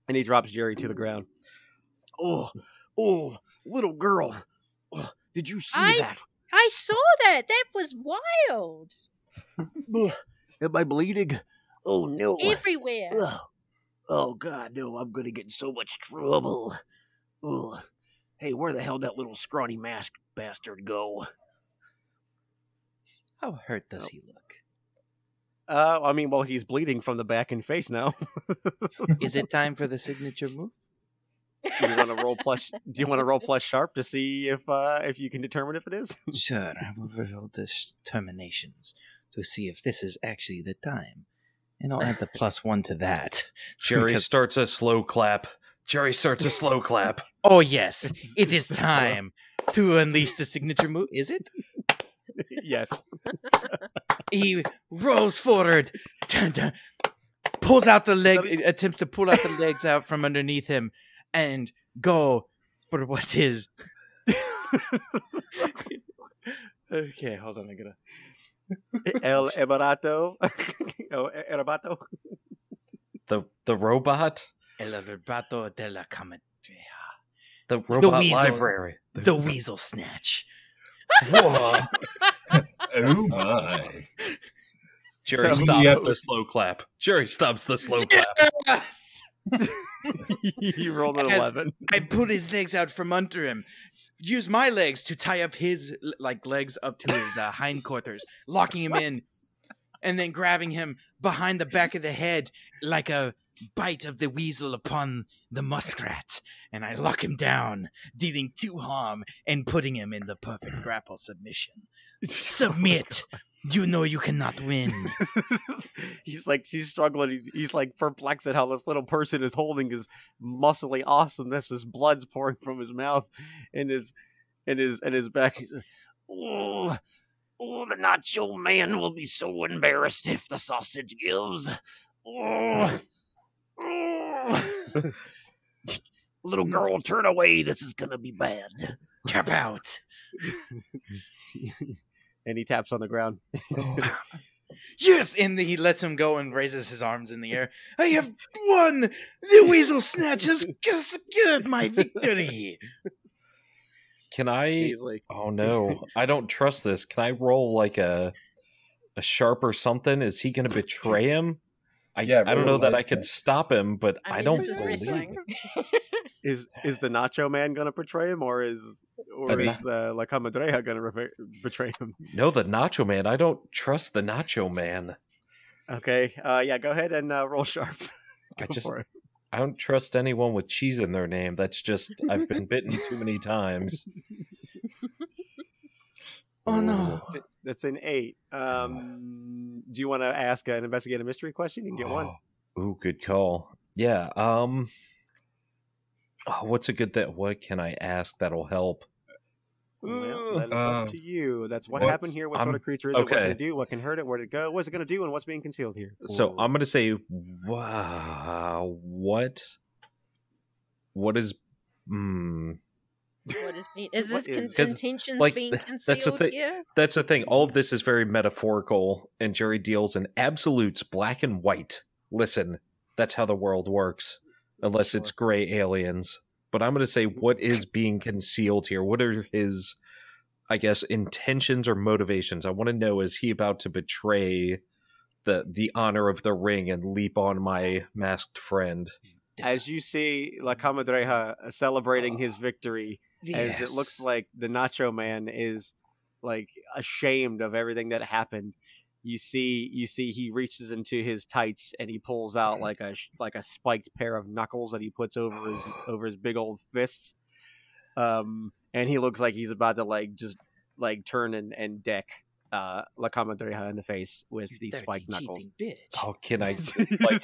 and he drops Jerry to the ground. Oh, oh, little girl. Oh, did you see I- that? I saw that. That was wild. Am I bleeding? Oh no! Everywhere. Ugh. Oh god, no! I'm gonna get in so much trouble. Ugh. Hey, where the hell did that little scrawny masked bastard go? How hurt does Oh. he look? Uh, I mean, well, he's bleeding from the back and face now. *laughs* Is it time for the signature move? do you want to roll plus? Do you want to roll plus sharp to see if uh if you can determine if it is? Sure, I will roll determinations to see if this is actually the time. And I'll add the plus one to that. *laughs* Jerry Because- starts a slow clap. Jerry starts a slow clap. *laughs* Oh, yes, *laughs* it is time to unleash the signature move. Is it? yes. He rolls forward, dun, dun, pulls out the leg, uh, attempts to pull out the legs out from underneath him, and go for what is. okay, hold on. I gotta. El *laughs* Ebarato. *laughs* El Erabato. The the robot. El Verbato de la Cometrea. The robot weasel. library. The Weasel Snatch. Whoa. *laughs* Oh my! Jerry So- stops Yeah. the slow clap. Jerry stops the slow clap. Yes! you rolled an As- eleven. I put his legs out from under him. Use my legs to tie up his like legs up to his uh, hindquarters, locking him in, and then grabbing him behind the back of the head like a bite of the weasel upon the muskrat, and I lock him down, dealing two harm and putting him in the perfect *laughs* grapple submission. *laughs* Submit. You know you cannot win. *laughs* he's like she's struggling. He's like perplexed at how this little person is holding his muscly awesomeness. His blood's pouring from his mouth and his and his and his back. He says, "Oh, oh, the nacho man will be so embarrassed if the sausage gives." Oh, oh." *laughs* Little mm. girl, turn away. This is gonna be bad. Tap out. *laughs* and he taps on the ground. *laughs* *laughs* Oh. Yes, and he lets him go and raises his arms in the air. I have won! The weasel snatch has secured *laughs* my victory. Can I? Like, Oh no, I don't trust this. Can I roll like a a sharp or something? Is he going to betray him? I Yeah, I don't know that I could that. stop him, but I, mean, don't this is believe. wrestling. it. *laughs* is is the Nacho Man gonna betray him, or is or The is uh, La Comadreja gonna re- betray him? *laughs* No, the Nacho Man. I don't trust the Nacho Man. Okay, uh, yeah, go ahead and uh, roll sharp. *laughs* I just for it. I don't trust anyone with cheese in their name. That's just I've been bitten too many times. Oh no. That's- That's an eight. Um, do you want to ask an investigative mystery question? You can get one. Ooh, good call. Yeah. Um. oh, what's a good that? What can I ask that'll help? Well, that is Uh, up to you. That's what happened here. What sort I'm- of creature is it? What can it do? What can hurt it? Where did it go? What's it going to do? And what's being concealed here? So I'm gonna say, wow, what? What is? Hmm. What is being, *laughs* is What this is- con- intentions like, being concealed that's the thing. here? That's the thing. All of this is very metaphorical, and Jerry deals in absolutes, black and white. Listen, that's how the world works, unless it's gray aliens. But I'm going to say, what is *laughs* being concealed here? What are his, I guess, intentions or motivations? I want to know: is he about to betray the the honor of the ring and leap on my masked friend? As you see La Comadreja uh, celebrating his ah. victory, as it looks like the Nacho Man is like ashamed of everything that happened. You see, you see, he reaches into his tights and he pulls out like a like a spiked pair of knuckles that he puts over his *sighs* over his big old fists. Um, and he looks like he's about to like just like turn and, and deck uh La Comadreja in the face with You these spiked knuckles. cheating bitch. Oh, can I *laughs* like?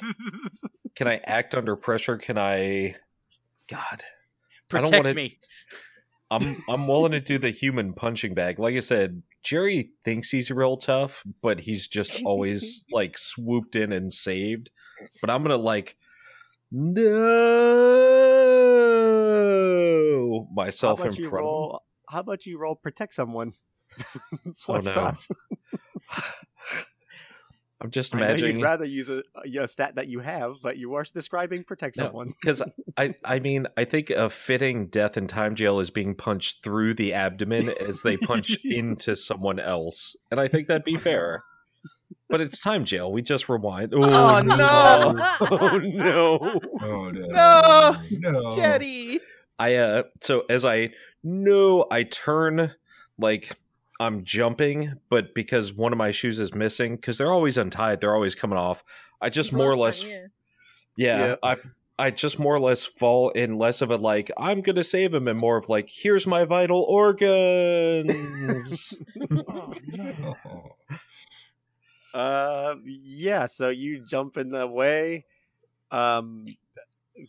Can I act under pressure? Can I? God, I don't Protect wanna- me. I'm I'm willing to do the human punching bag. Like I said, Jerry thinks he's real tough, but he's just always *laughs* like swooped in and saved. But I'm gonna like no myself in front roll? How about you roll protect someone? *laughs* Oh, no. *laughs* off. of him. I'm just imagining you'd rather use a, a stat that you have, but you are describing protect No. someone. because *laughs* I I mean I think a fitting death in time jail is being punched through the abdomen as they punch *laughs* into someone else, and I think that'd be fair. but it's time jail. We just rewind. Oh, no. *laughs* oh no! Oh no. No! No. Jerry. I uh so as I no, I turn like I'm jumping, but because one of my shoes is missing, because they're always untied, they're always coming off. I just more or less Yeah. yeah, Yeah. I I just more or less fall in less of a like I'm gonna save him and more of like here's my vital organs. Oh, *laughs* no. *laughs* Uh, yeah. So you jump in the way. Um,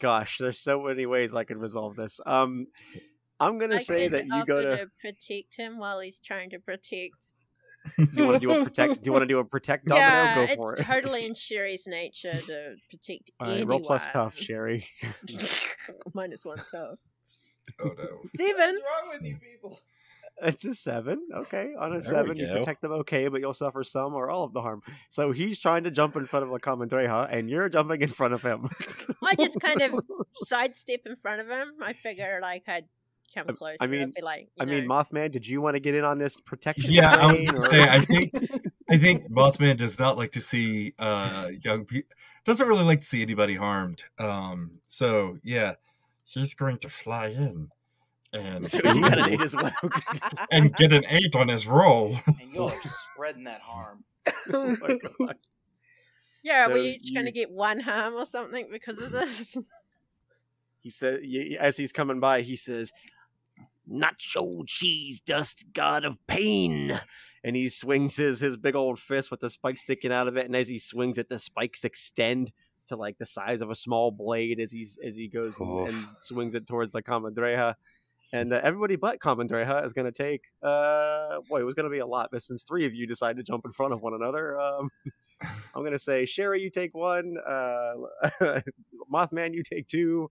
gosh, there's so many ways I could resolve this. Um, I'm gonna I say that you go offer to. protect him while he's trying to protect. *laughs* You want to do a protect? Do you want to do a protect domino? yeah, go it's for it. totally in *laughs* Sherry's nature to protect All right, anyone. roll plus tough, Sherry. *laughs* Minus one tough. Oh no. Seven. wrong with you people? It's a seven. Okay, on a There seven, you protect them. Okay, but you'll suffer some or all of the harm. So he's trying to jump in front of La Comadreja, and you're jumping in front of him. I just kind of sidestep in front of him. I figure like I'd come I- I mean- be like, I you mean, Mothman, did you want to get in on this protection? Yeah, I was gonna say I think I think Mothman does not like to see uh young people doesn't really like to see anybody harmed. Um so yeah, he's going to fly in and So you gotta need as well. and get an eight on his roll. And you're like spreading that harm. *laughs* oh yeah, so we each going to get one harm or something because of this. He said, as he's coming by, he says, "Nacho cheese dust, god of pain," and he swings his his big old fist with the spike sticking out of it. And as he swings it, the spikes extend to like the size of a small blade as he's as he goes and, and swings it towards the Comadreja. And uh, everybody but Comadreja is going to take. Uh, boy, it was going to be a lot, but since three of you decided to jump in front of one another, um, *laughs* I'm going to say Sherry, you take one. Uh, *laughs* Mothman, you take two.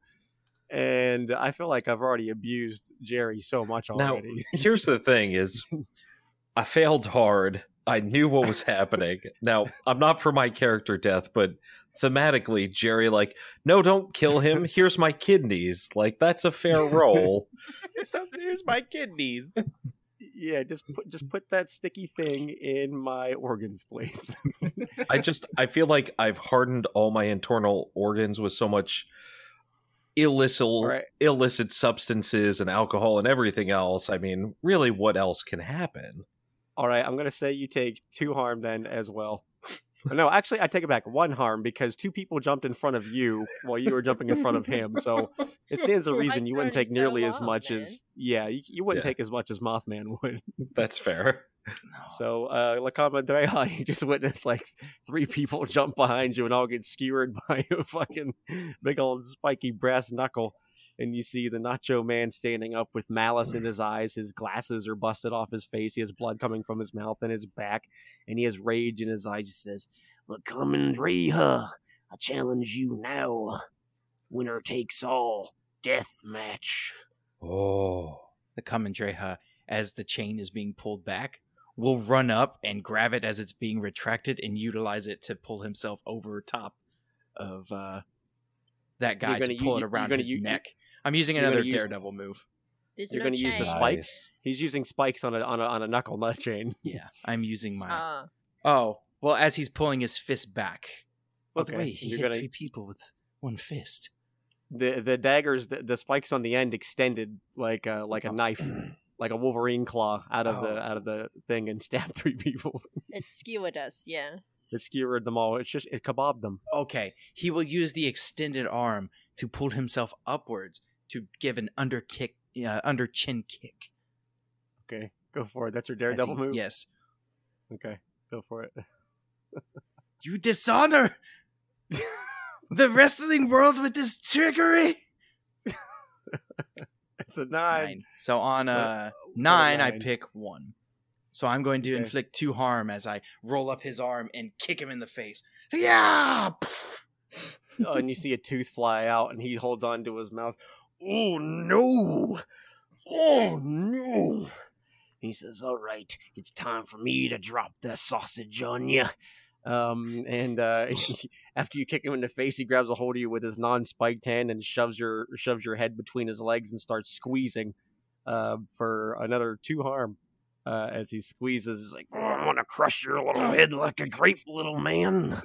And I feel like I've already abused Jerry so much Now, already. *laughs* here's the thing is I failed hard. I knew what was happening. Now, I'm not for my character death, but thematically, Jerry, like, no, don't kill him. Here's my kidneys. Like, that's a fair role. *laughs* *laughs* Here's my kidneys. yeah, just put just put that sticky thing in my organs, please. I just, I feel like I've hardened all my internal organs with so much illicit, Right. illicit substances and alcohol and everything else. I mean, really, what else can happen? All right, I'm gonna say you take two harm then as well. No, actually, I take it back. One harm because two people jumped in front of you while you were jumping in front of him. So it *laughs* stands to reason you wouldn't take nearly as much man. as yeah, you, you wouldn't Yeah. take as much as Mothman *laughs* would. That's fair. So uh La Comadreja, you *laughs* just witnessed like three people *laughs* jump behind you and all get skewered *laughs* by a fucking big old spiky brass knuckle. And you see the Nacho Man standing up with malice in his eyes. His glasses are busted off his face. He has blood coming from his mouth and his back, and he has rage in his eyes. He says, "La Comadreja, I challenge you now. Winner takes all. Death match." Oh. The Comadreja, as the chain is being pulled back, will run up and grab it as it's being retracted and utilize it to pull himself over top of uh, that guy gonna to pull u- it around his u- neck. I'm using another use- daredevil move. You're no going to use the chain. spikes. He's using spikes on a on a on a knuckle nut chain. *laughs* Yeah, I'm using my. Ah, Oh, well, as he's pulling his fist back. By the Okay, way, he you're hit gonna- three people with one fist. the the daggers the, the spikes on the end extended like a like a knife *clears throat* like a wolverine claw out of Oh. the out of the thing and *laughs* stabbed three people it skewered us, yeah. it skewered them all it's just it kebabbed them Okay, he will use the extended arm to pull himself upwards to give an under kick, uh, under chin kick. okay go for it that's your As daredevil move Yes. okay go for it *laughs* You dishonor the wrestling world with this trickery. *laughs* it's a nine, Nine. So on What- uh what a nine, I pick one. So I'm going to Okay. inflict two harm as I roll up his arm and kick him in the face. Yeah. *laughs* oh, and you see a tooth fly out and he holds on to his mouth oh no oh no he says all right it's time for me to drop the sausage on you um and uh *laughs* after you kick him in the face he grabs a hold of you with his non-spiked hand and shoves your shoves your head between his legs and starts squeezing uh, for another two harm uh, as he squeezes he's like I'm gonna crush your little head like a grape, little man.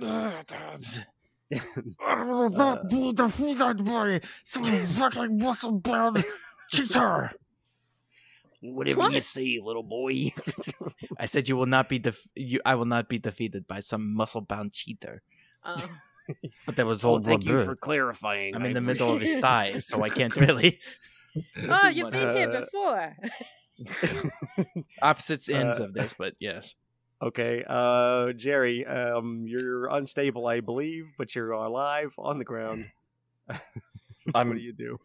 defeated by some fucking muscle bound cheater. Whatever What? you say, little boy. *laughs* I said you will not be def- you. I will not be defeated by some muscle bound cheater. Uh, *laughs* But that was Oh, all thank you for clarifying. I'm I in the middle of his thighs, so I can't *laughs* really. oh, you've much. been here Uh, before. Opposites ends Uh, of this, but yes. Okay, uh, Jerry, um, you're unstable, I believe, but you're alive on the ground. what I'm do you do?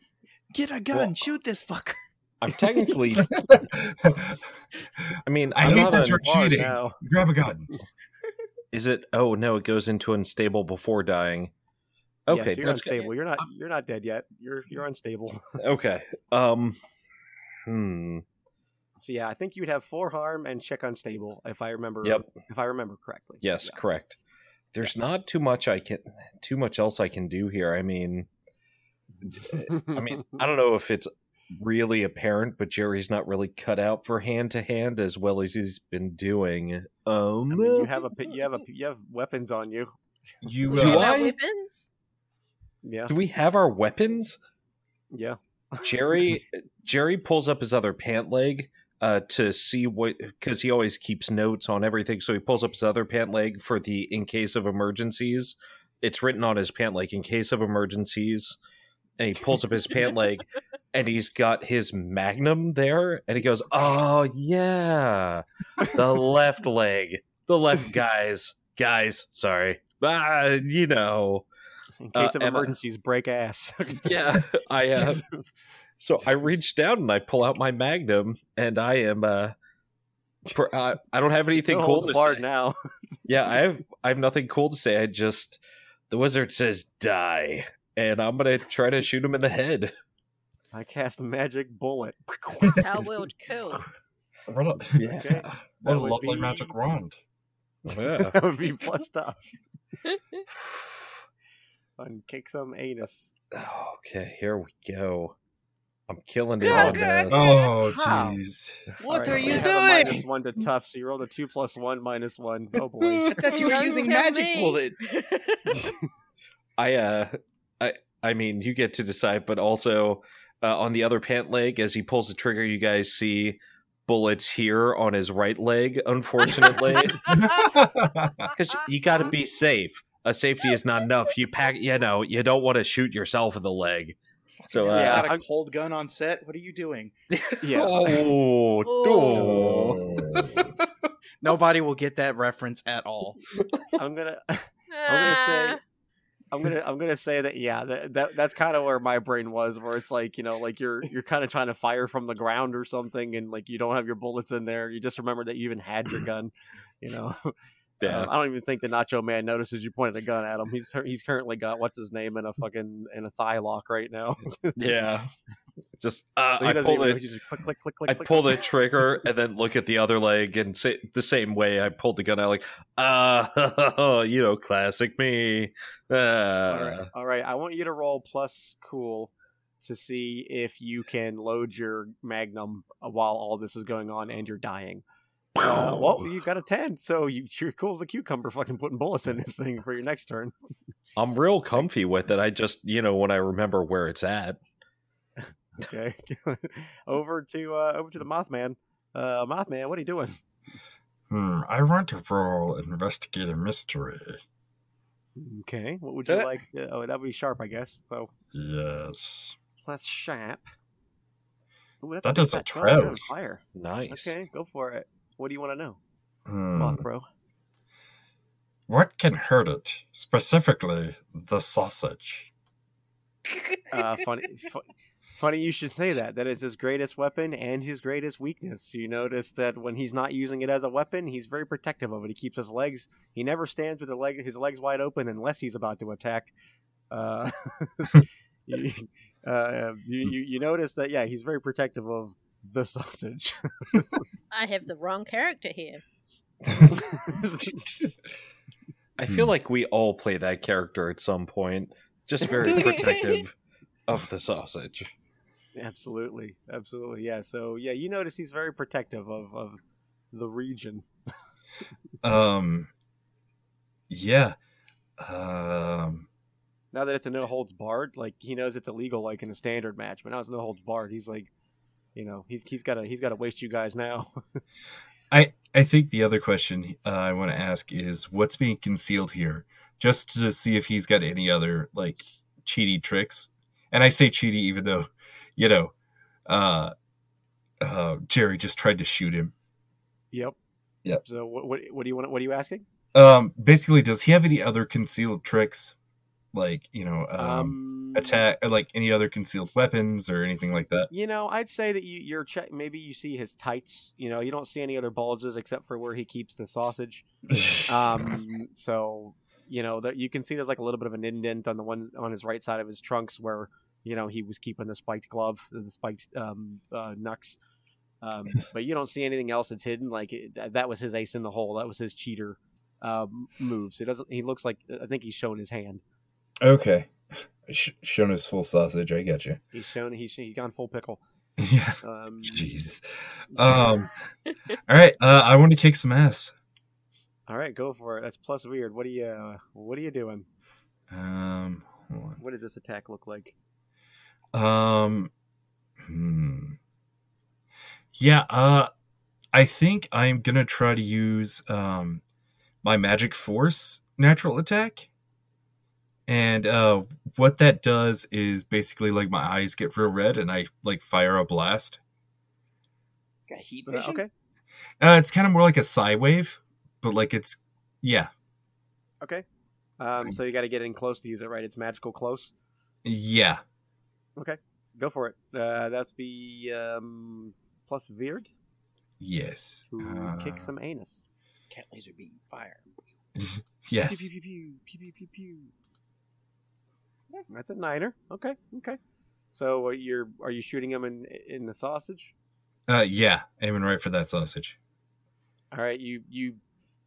Get a gun, Well- shoot this fucker. I'm technically. *laughs* I mean, I I'm hate that you're cheating. now. Grab a gun. *laughs* Is it? Oh no, it goes into unstable before dying. Okay, yes, you're that's good. unstable. You're not. You're not dead yet. You're you're unstable. *laughs* okay. Um, hmm. So yeah, I think you'd have four harm and check unstable if I remember. Yep. If I remember correctly. Yes, Yeah. correct. There's not too much I can, too much else I can do here. I mean, I mean, I don't know if it's really apparent, but Jerry's not really cut out for hand to hand as well as he's been doing. Um, I mean, you have a *laughs* you have a you have weapons on you. You Do Do you uh, have I? weapons? Yeah. do we have our weapons? Yeah. Jerry *laughs* Jerry pulls up his other pant leg uh, to see what because he always keeps notes on everything. So he pulls up his other pant leg for the in case of emergencies. It's written on his pant leg in case of emergencies, and he *laughs* pulls up his pant leg, and he's got his magnum there, and he goes, "Oh yeah, the left *laughs* leg, the left guys, guys, sorry, ah, you know." In Uh, case of and I- emergencies, break ass. *laughs* yeah i uh so i reach down and i pull out my magnum and i am uh per, uh, i don't have anything cool to say now. yeah i have i have nothing cool to say i just the wizard says die and i'm gonna try to shoot him in the head *laughs* I cast a magic bullet. How will it kill? *laughs* what a, yeah Okay. what a lovely be- magic wand. yeah *laughs* that would be plus stuff. And kick some anus. okay here we go i'm killing it Yeah, on this Oh, jeez. What Alright, are you have a Minus doing? one to tough, so you rolled a two plus one minus one. Oh boy. I thought you were using magic me. bullets. I uh I I mean you get to decide, but also uh, on the other pant leg, as he pulls the trigger, you guys see bullets here on his right leg. Unfortunately, *laughs* *laughs* because you got to be safe. A safety is not enough. You pack, you know, you don't want to shoot yourself in the leg. So uh, I Yeah, got a I'm- cold gun on set. What are you doing? *laughs* Yeah. Oh, Oh. oh. Nobody will get that reference at all. I'm gonna I'm gonna say I'm gonna I'm gonna say that yeah that, that that's kind of where my brain was where it's like you know like you're *laughs* you're kind of trying to fire from the ground or something and like you don't have your bullets in there you just remember that you even had your *clears throat* gun you know *laughs* Yeah. Um, I don't even think the Nacho Man notices you pointed a gun at him he's he's currently got what's his name in a fucking in a thigh lock right now *laughs* yeah. Just uh, so I pull the just click click click click I pull the trigger and then look at the other leg and say the same way I pulled the gun out, like, ah, *laughs* you know, classic me. Uh, All right. All right. I want you to roll plus cool to see if you can load your magnum uh, while all this is going on and you're dying. Uh, well, you got a 10, so you, you're cool as a cucumber fucking putting bullets in this thing for your next turn. I'm real comfy with it. I just, you know, when I remember where it's at. Okay. *laughs* over to uh, over to the Mothman. Uh, Mothman, what are you doing? Hmm, I want to roll investigate a mystery. Okay. What would you Uh. like? To, oh, that'd be sharp, I guess. So Yes. that's sharp. Ooh, that's That does a fat dog. You're on 12. Fire. Nice. Okay, go for it. What do you want to know, Hmm. Moth Bro? What can hurt it? Specifically, the sausage. uh, funny, fu- funny you should say that. That is his greatest weapon and his greatest weakness. You notice that when he's not using it as a weapon, he's very protective of it. He keeps his legs. He never stands with the leg, his legs wide open unless he's about to attack. Uh, *laughs* you, uh, you, you you notice that yeah, he's very protective of the sausage. *laughs* I have the wrong character here. I feel like we all play that character at some point. Just very *laughs* protective of the sausage. Absolutely, absolutely, yeah. So yeah, you notice he's very protective of of the region. *laughs* Um, yeah. Um, Now that it's a no holds barred, like he knows it's illegal, like in a standard match, but now it's no holds barred. He's like, you know, he's he's got to he's got to waste you guys now. *laughs* I I think the other question uh, I want to ask is what's being concealed here, just to see if he's got any other like cheaty tricks. And I say cheaty even though, you know, uh, uh, Jerry just tried to shoot him. yep. Yep. So what, what what do you want? What are you asking? Um, basically, does he have any other concealed tricks, like you know, um, Um, attack, like any other concealed weapons or anything like that? You know, I'd say that you, you're check. Maybe you see his tights. You know, you don't see any other bulges except for where he keeps the sausage. *laughs* Um, so you know that you can see there's like a little bit of an indent on the one on his right side of his trunks where you know he was keeping the spiked glove, the spiked um, uh, knucks. Um, *laughs* but you don't see anything else that's hidden. Like it, that- was his ace in the hole. That was his cheater um, moves. It doesn't. He looks like I think he's shown his hand. okay, *laughs* Sh- shown his full sausage. I get you. He's shown. He's he's gone full pickle. *laughs* Yeah. Um, Jeez. Um. all right. Uh, I want to kick some ass. All right, go for it. That's plus weird. What are you? Uh, what are you doing? Um. What does this attack look like? On. Um. Hmm. Yeah. Uh. I think I'm gonna try to use um my magic force natural attack. And uh, what that does is basically like my eyes get real red and I like fire a blast. Got heat Uh, vision. okay. Uh, it's kind of more like a psi wave, but like it's yeah, Okay. Um, so you got to get in close to use it, right? It's magical close. yeah, Okay, go for it. Uh, that's the um, plus weird yes, to kick Uh, some anus. Cat laser beam fire. *laughs* yes. Pew, pew, pew, pew, pew, pew, pew, pew. Yeah, that's a niner. Okay. Okay. So uh, you're are you shooting him in in the sausage? Uh, yeah, aiming right for that sausage. All right, you you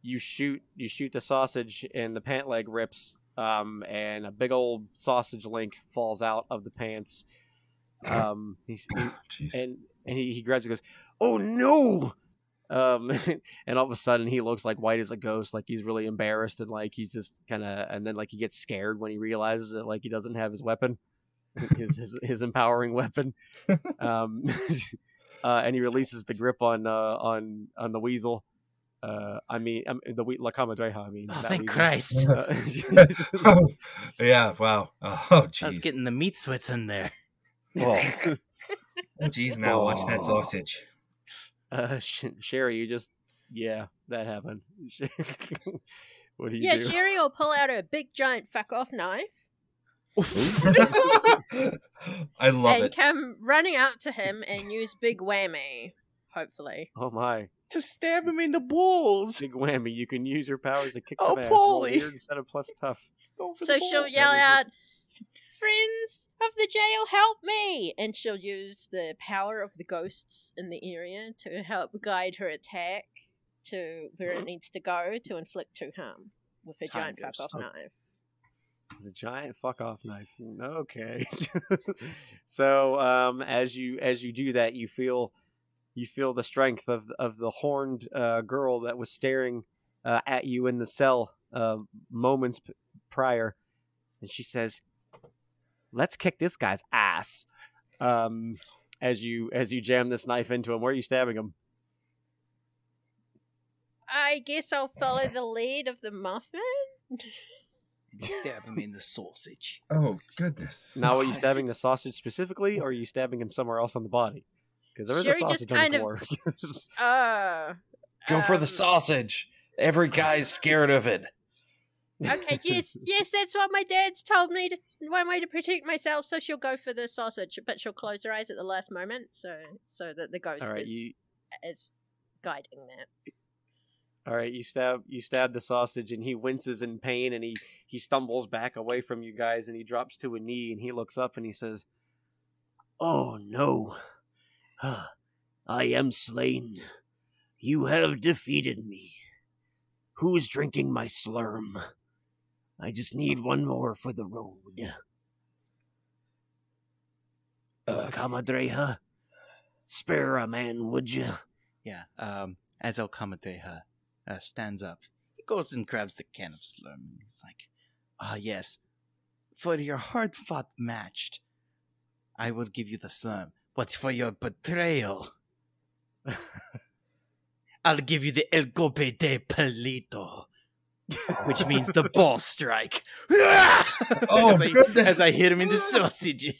you shoot you shoot the sausage and the pant leg rips, um, and a big old sausage link falls out of the pants. Um, he, *coughs* and and he, he grabs it goes, "Oh no!" Um, *laughs* and all of a sudden he looks like white as a ghost, like he's really embarrassed and like he's just kind of, and then like he gets scared when he realizes that like he doesn't have his weapon, *laughs* his his, his empowering weapon. *laughs* Um, uh, and he releases the grip on uh, on on the weasel. Uh, I mean, um, the we- La Comadreja. I mean, Oh, not thank weasel. Christ. *laughs* Uh, *laughs* *laughs* yeah, wow. Oh, I was getting the meat sweats in there. Oh, jeez, now watch that sausage. uh, Sh- Sherry, you just yeah, that happened. what do you Yeah, do? Sherry will pull out a big giant fuck off knife I love and it. come running out to him and use big whammy. Hopefully. Oh my! To stab him in the balls. Big whammy! You can use your powers to kick Oh, some ass. Roll weird instead of plus tough. *laughs* So she'll yell out, Friends of the jail, help me! And she'll use the power of the ghosts in the area to help guide her attack to where it needs to go to inflict true harm with a Time giant fuck off knife. The giant fuck off knife. Okay. *laughs* so um, as you as you do that, you feel you feel the strength of of the horned uh, girl that was staring uh, at you in the cell uh, moments p- prior, and she says, "Let's kick this guy's ass." Um, as you as you jam this knife into him, where are you stabbing him? I guess I'll follow the lead of the muffin. Stab him in the sausage. Oh, goodness. Now, are you stabbing the sausage specifically, or are you stabbing him somewhere else on the body? Because there is Sherry a just sausage on kind the of- *laughs* Uh, Go for the um, sausage. Every guy's scared of it. Okay, *laughs* yes, yes, that's what my dad's told me. To, one way to protect myself, so she'll go for the sausage, but she'll close her eyes at the last moment, so so that the ghost All right, is, you is guiding that. all right. You stab you stab the sausage, and he winces in pain, and he he stumbles back away from you guys, and he drops to a knee, and he looks up, and he says, "Oh no, I am slain. You have defeated me. Who's drinking my slurm? I just need one more for the road." Uh, Comadreja, spare a man, would you? Yeah. Um. As El Comadreja, uh, stands up. He goes and grabs the can of slurm. And he's like, "Ah, yes, for your hard fought match, I will give you the slurm. But for your betrayal, *laughs* I'll give you the El Golpe de Palito." *laughs* Which means the *laughs* ball strike. Oh, as, I, goodness. as I hit him in the sausage.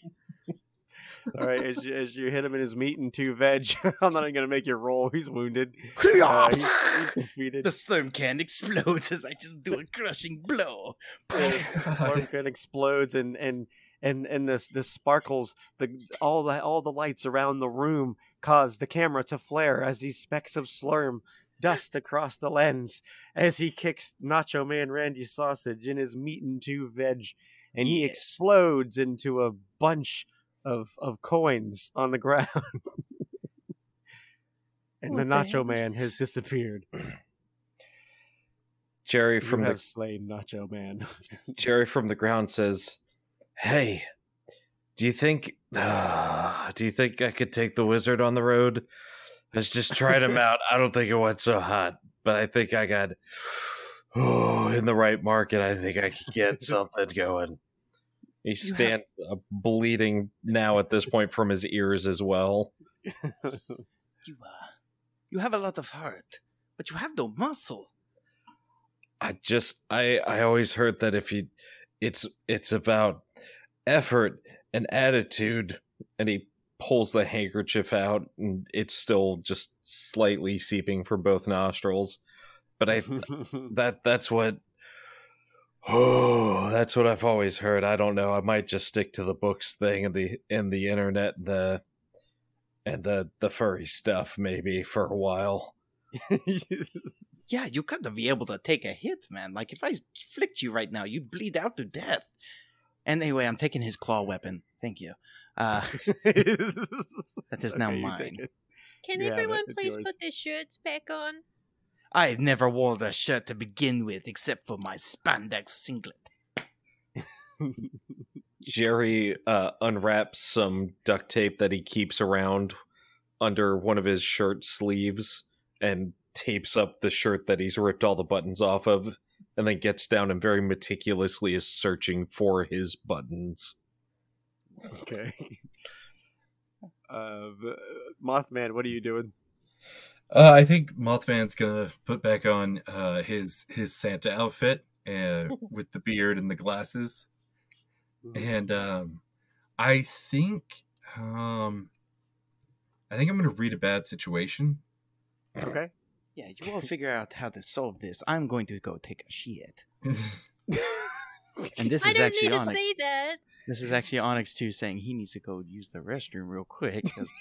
All right, as you, as you hit him in his meat and two veg, I'm not even gonna make you roll. He's wounded. Uh, he's, he's defeated. The slurm can explodes as I just do a crushing blow. the slurm can explodes and and and and this the sparkles the all the all the lights around the room cause the camera to flare as these specks of slurm dust across the lens as he kicks Nacho Man Randy Sausage in his meat and two veg, and he Yes. explodes into a bunch of of coins on the *laughs* ground. and What the the Nacho is Man has disappeared. *clears throat* Jerry From from you the slain Nacho Man. *laughs* Jerry from the ground says, "Hey, do you think *sighs* do you think I could take the wizard on the road? Let's just tried him *laughs* out. I don't think it went so hot, but I think I got oh *sighs* in the right market. I think I could get *laughs* something going." He have- stands uh, bleeding now at this point from his ears as well. *laughs* You, uh, you have a lot of heart, but you have no muscle. I just I I always heard that if you it's it's about effort and attitude and he pulls the handkerchief out and it's still just slightly seeping from both nostrils. But I *laughs* that that's what oh *sighs* that's what I've always heard. I don't know. I might just stick to the books thing and the and the internet and the and the the furry stuff maybe for a while *laughs* Yeah, you gotta be able to take a hit, man. Like if I flicked you right now, you'd bleed out to death. And anyway, I'm taking his claw weapon. Thank you. Uh, *laughs* that is now mine. Can Yeah, everyone please yours. put their shirts back on? I've never worn a shirt to begin with, except for my spandex singlet. *laughs* Jerry uh, unwraps some duct tape that he keeps around under one of his shirt sleeves and tapes up the shirt that he's ripped all the buttons off of, and then gets down and very meticulously is searching for his buttons. Okay. Uh, Mothman, what are you doing? Uh, I think Mothman's gonna put back on uh, his his Santa outfit uh, *laughs* with the beard and the glasses, and um, I think um, I think I'm gonna read a bad situation. Okay. Yeah, you all figure out how to solve this. I'm going to go take a shit. And this I is don't actually need to Onyx. that. This is actually Onyx too saying he needs to go use the restroom real quick because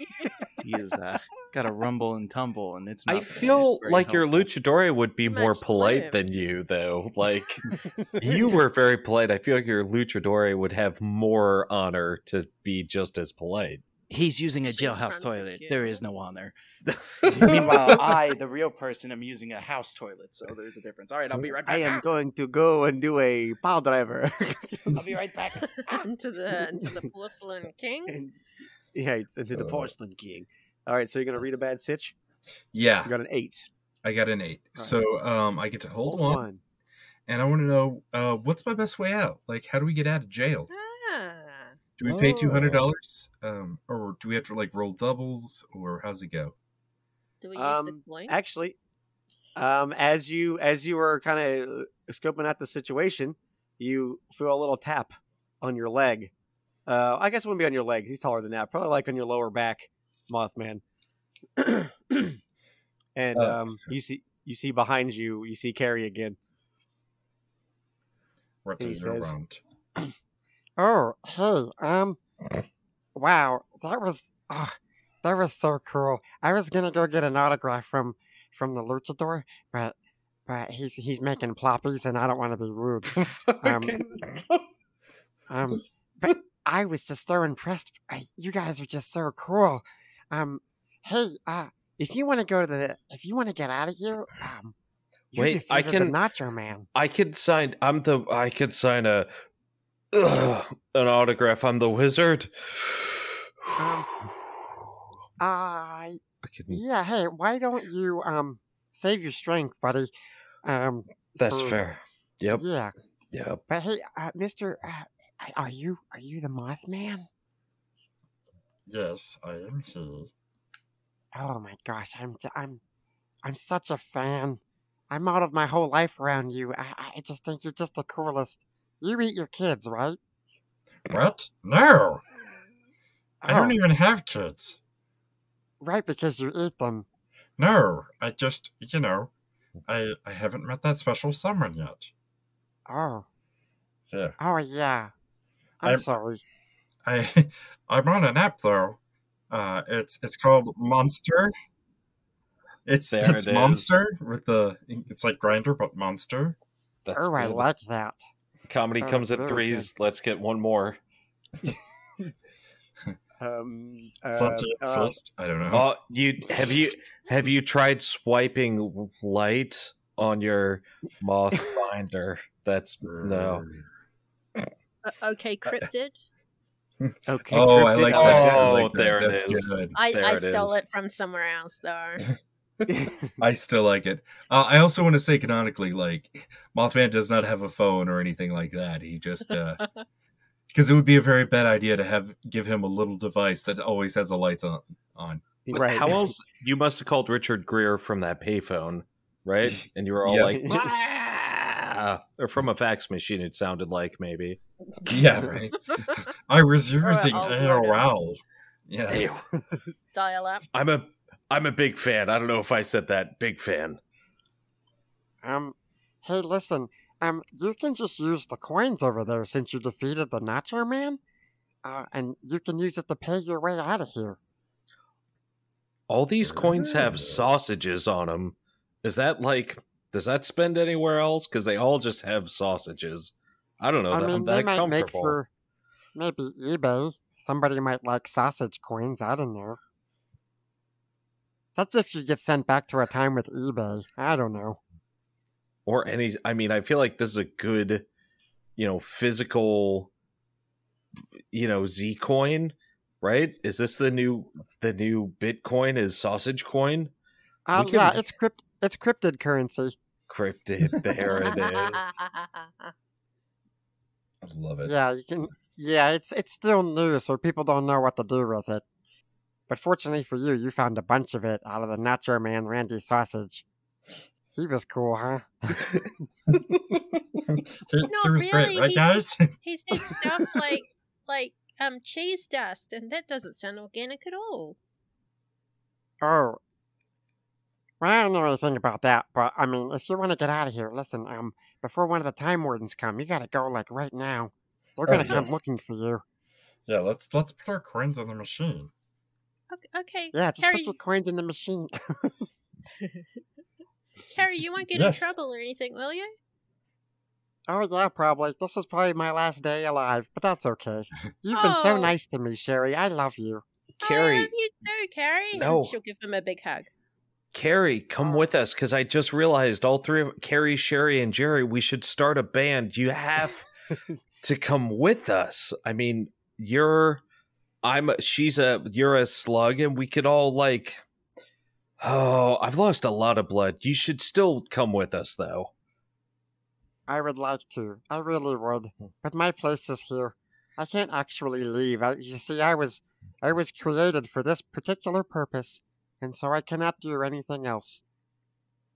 he's uh, got a rumble and tumble, and it's. Not I feel very like your helpful. luchador would be more polite lame. than you, though. *laughs* Like you were very polite. I feel like your luchador would have more honor to be just as polite. He's using a Actually, jailhouse toilet. There is no honor. *laughs* *laughs* Meanwhile, I, the real *laughs* person, am using a house toilet, so there's a difference. All right, I'll be right back. I am going to go and do a pile driver. I'll be right back. into the into the porcelain king. and, yeah, it's into the porcelain king. All right, so you're gonna read a bad sitch. yeah, You got an eight. I got an eight, Right. so um, I get to hold one, and I want to know uh, what's my best way out. Like, how do we get out of jail? Do we pay two hundred dollars, um, or do we have to like roll doubles, or how's it go? do we use Um, the coin? Actually, um, as you as you were kind of scoping out the situation, you feel a little tap on your leg. Uh, I guess it wouldn't be on your leg. He's taller than that. Probably like on your lower back, Mothman. *clears throat* and Uh. um, you see you see behind you, you see Carrie again. What He is says- around? *clears throat* Oh, hey, um, wow, that was, oh, that was so cool. I was gonna go get an autograph from, from the luchador, but, but he's, he's making ploppies and I don't want to be rude. *laughs* Um, um, *laughs* but I was just so impressed. Uh, You guys are just so cool. Um, hey, uh, if you want to go to the, if you want to get out of here, um, Wait, I can- the Nacho Man. I could sign. I'm the. I could sign a ugh, an autograph. I'm the wizard. Um, Uh, *sighs* I yeah. Hey, why don't you, um, save your strength, buddy. Um, That's for- fair. Yep. Yeah, Yep. but hey, uh, Mister, uh, are you are you the Mothman? Yes, I am he. Oh my gosh, I'm j- I'm I'm such a fan. I modeled my whole life around you. I, I just think you're just the coolest. You eat your kids, right? What? No, I don't Oh, even have kids. right, because you eat them. No, I just, you know, I I haven't met that special someone yet. Oh, Yeah. oh yeah. I'm, I'm- sorry. *laughs* I I'm on an app though. Uh, it's it's called Monster. It's There it's it is. Monster with the it's like Grindr but Monster. That's oh, I like that. Comedy Oh, comes at very threes. Let's get one more. *laughs* Um, uh, Plenty uh, fist. I don't know. Oh, you have you have you tried swiping light on your moth *laughs* finder? That's no. Uh, okay, cryptid. *laughs* okay. Oh, I cryptid- like Oh, that. I like that. there it That's is. good. I, There I it stole is. it from somewhere else though. *laughs* I still like it. Uh, I also want to say canonically, like Mothman does not have a phone or anything like that. He just *laughs* because it would be a very bad idea to have give him a little device that always has the lights on. On right. How else? You must have called Richard Greer from that payphone, right? *laughs* And you were all Yeah. like, "Ah," or from a fax machine. It sounded like maybe. yeah, right. I was Or using all AOL. Yeah, Dial up. I'm a I'm a big fan. I don't know if I said that. Big fan. Um, hey, listen. Um, you can just use the coins over there since you defeated the Nacho Man. Uh, and you can use it to pay your way out of here. All these coins have sausages on them. Is that like? Does that spend anywhere else? Because they all just have sausages. I don't know. I that, mean, they might make for maybe eBay. Somebody might like sausage coins. I don't know. That's if you get sent back to a time with eBay. I don't know. or any i mean i feel like this is a good you know physical you know z coin right is this the new the new bitcoin is sausage coin Uh, can- Yeah, it's crypt. It's cryptid currency. cryptid there it is *laughs* I love it. Yeah, you can. Yeah, it's it's still new, so people don't know what to do with it. But fortunately for you, you found a bunch of it out of the Nacho Man Randy sausage. He was cool, huh? *laughs* He, No, he was really, great, right, he- guys? *laughs* he said stuff like like um cheese dust, and that doesn't sound organic at all. Oh. Well, I don't know anything about that, but I mean, if you want to get out of here, listen, um, before one of the Time Wardens come, you gotta go, like, right now. They're gonna Oh, come looking for you. yeah, let's let's put our coins in the machine. Okay, okay. Yeah, just Carrie, put your coins in the machine. *laughs* Carrie, you won't get Yeah. in trouble or anything, will you? oh, yeah, probably. This is probably my last day alive, but that's okay. *laughs* You've been so Oh. nice to me, Sherry. I love you. Oh, I carrie love you too, Carrie. And No. she'll give him a big hug. carrie come oh. with us because i just realized all three of carrie sherry and jerry we should start a band you have *laughs* to come with us i mean you're i'm a- she's a you're a slug and we could all like oh i've lost a lot of blood you should still come with us though I would like to. I really would. But my place is here. I can't actually leave. I, you see, I was, I was created for this particular purpose, and so I cannot do anything else.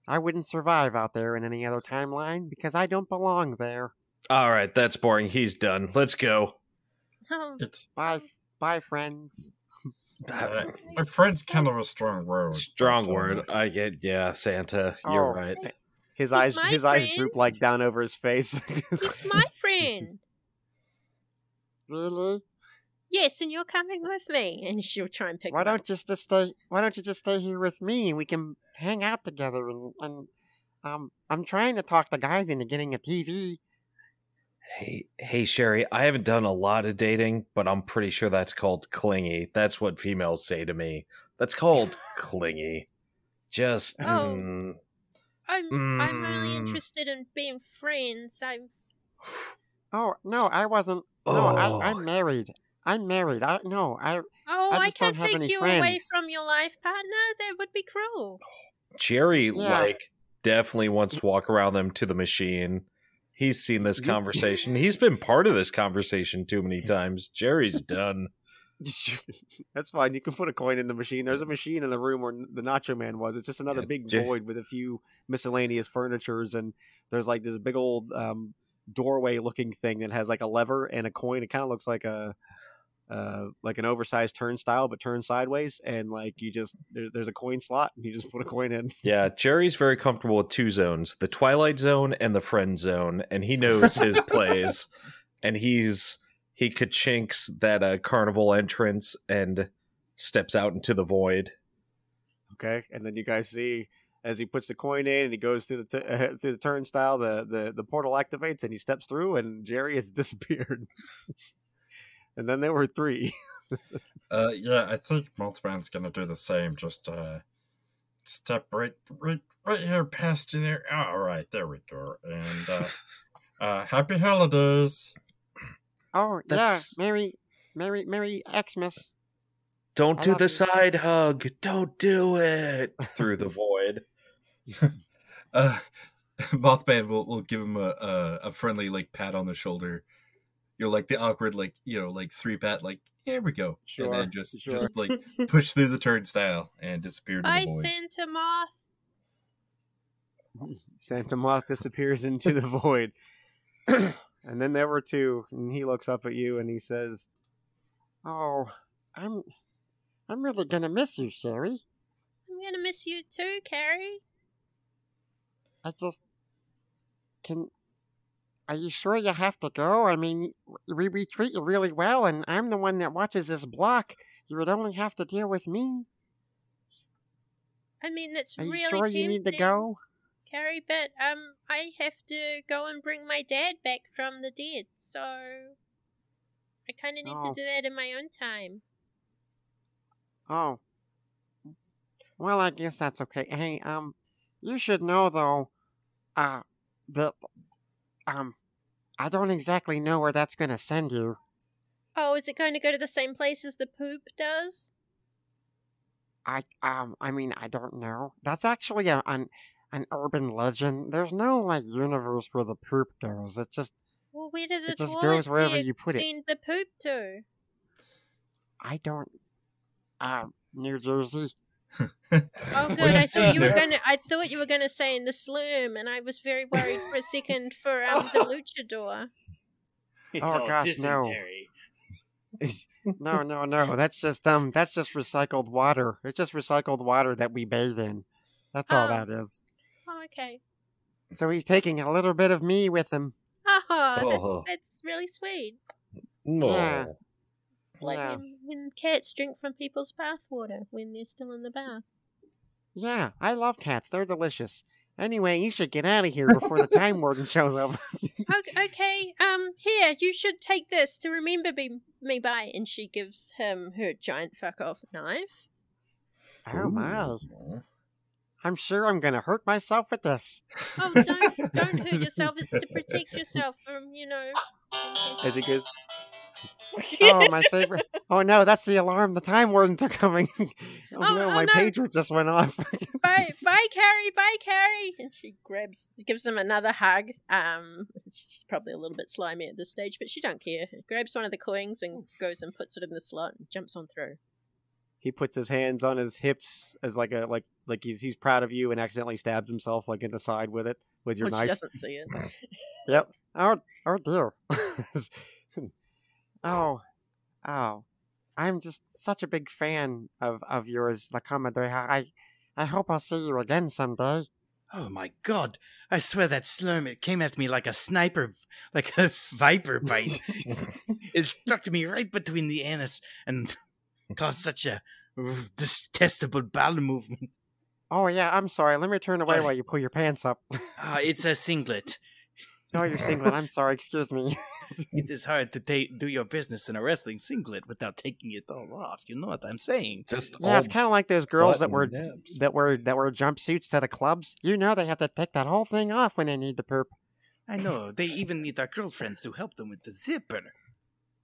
I wouldn't survive out there in any other timeline because I don't belong there. all right that's boring he's done let's go *laughs* It's Bye, bye, friends. uh, my friend's kind of a strong word. strong word i get yeah santa you're Oh. right His He's eyes, my his eyes droop like down over his face. *laughs* he's my friend. Really? Yes, and you're coming with me. And she'll try and pick Why don't you just stay? Why don't you just stay here with me and we can hang out together? And, and um, I'm trying to talk the guys into getting a TV. Hey, hey, Sherry, I haven't done a lot of dating, but I'm pretty sure that's called clingy. That's what females say to me. That's called *laughs* clingy. Just, Oh. mm, I'm I'm only Mm. interested in being friends. I'm *sighs* Oh no, I wasn't. No, Oh. I, I'm married. I'm married. I no, I oh I I, just don't can't have take any you away from your life partner. That would be cruel. Jerry, Yeah. like, definitely wants to walk around them to the machine. He's seen this conversation. He's been part of this conversation too many *laughs* times. Jerry's done. *laughs* That's fine. You can put a coin in the machine. There's a machine in the room where the Nacho Man was. It's just another Yeah, big void with a few miscellaneous furnitures, and there's like this big old um, doorway looking thing that has like a lever and a coin. It kind of looks like a uh, like an oversized turnstile, but turned sideways, and like you just there, there's a coin slot, and you just put a coin in. Yeah, Jerry's very comfortable with two zones the Twilight Zone and the Friend Zone, and he knows his *laughs* plays. And he's he kachinks that uh, carnival entrance and steps out into the void. Okay, and then you guys see as he puts the coin in and he goes through the t- uh, *laughs* through the turnstile, the, the the portal activates and he steps through, and Jerry has *laughs* disappeared. And then there were three. *laughs* Uh, yeah, I think Mothman's gonna do the same. Just uh, step right, right, right here past you there. All right, there we go. And uh, *laughs* uh, happy holidays. Oh That's- yeah, Merry, Merry, Merry Xmas. Don't I do the you. side hug. Don't do it *laughs* through the void. Uh, Mothman will will give him a, a a friendly like pat on the shoulder. You know, like the awkward like you know like three pat like here we go, Sure, and then just sure. just like *laughs* push through the turnstile and disappear into Bye, the void. Santa Moth. Santa Moth disappears into the void. *clears throat* and then there were two, and he looks up at you and he says, Oh, I'm, I'm really gonna miss you, Sherry. I'm gonna miss you too, Carrie. I just can. Are you sure you have to go? I mean, we, we treat you really well, and I'm the one that watches this block. You would only have to deal with me. I mean, it's Are you really sure you need to go? Carrie, but um, I have to go and bring my dad back from the dead, so I kind of need Oh. to do that in my own time. Oh. Well, I guess that's okay. Hey, um, you should know though, uh, that, um, I don't exactly know where that's gonna send you. Oh, is it going to go to the same place as the poop does? I, um, I mean, I don't know. That's actually a, an, an urban legend. There's no like universe where the poop goes. It just, Well, where do the It just goes wherever you put it. the poop to? I don't. Uh, New Jersey. Oh, *laughs* What good. I thought you were gonna. I thought you were gonna say in the slum, and I was very worried for a second for um *laughs* the luchador. It's Oh, all gosh, no. dysentery. *laughs* No, no, no. That's just um. That's just recycled water. It's just recycled water that we bathe in. That's all Oh. that is. Oh, okay. So he's taking a little bit of me with him. Oh, Oh. that's that's really sweet. No. Yeah. It's like Yeah. when, when cats drink from people's bathwater when they're still in the bath. Yeah, I love cats. They're delicious. Anyway, you should get out of here before the time *laughs* warden shows up. Okay, okay, um, here, you should take this to remember me, me by. And she gives him her giant fuck off knife. oh my! Ooh. I'm sure I'm gonna hurt myself with this. Oh, don't don't hurt *laughs* yourself. It's to protect yourself from, you know. as he goes, Oh, my *laughs* favorite. Oh no, that's the alarm. The time wardens are coming. *laughs* oh, Oh, no, oh, my no. pager just went off. *laughs* bye, bye, Carrie, bye, Carrie. And she grabs, gives him another hug. Um, she's probably a little bit slimy at this stage, but she don't care. Grabs one of the coins and goes and puts it in the slot and jumps on through. he puts his hands on his hips as like a like like he's he's proud of you and accidentally stabs himself like in the side with it with your Well, knife. she doesn't see it. Yep. Oh, oh dear. Oh, oh. I'm just such a big fan of, of yours, La Comadreja. I, I hope I'll see you again someday. Oh my god! I swear that slurm it came at me like a sniper, like a viper bite. *laughs* it struck me right between the anus and caused such a detestable bowel movement. Oh, yeah, I'm sorry. Let me turn away while you pull your pants up. Ah, it's a singlet. *laughs* oh, you're singlet. I'm sorry. Excuse me. *laughs* It is hard to ta- do your business in a wrestling singlet without taking it all off. You know what I'm saying? Just Yeah, it's kind of like those girls that button were nips. that wear that wear jumpsuits to the clubs. You know they have to take that whole thing off when they need to poop. I know. They even need their girlfriends to help them with the zipper.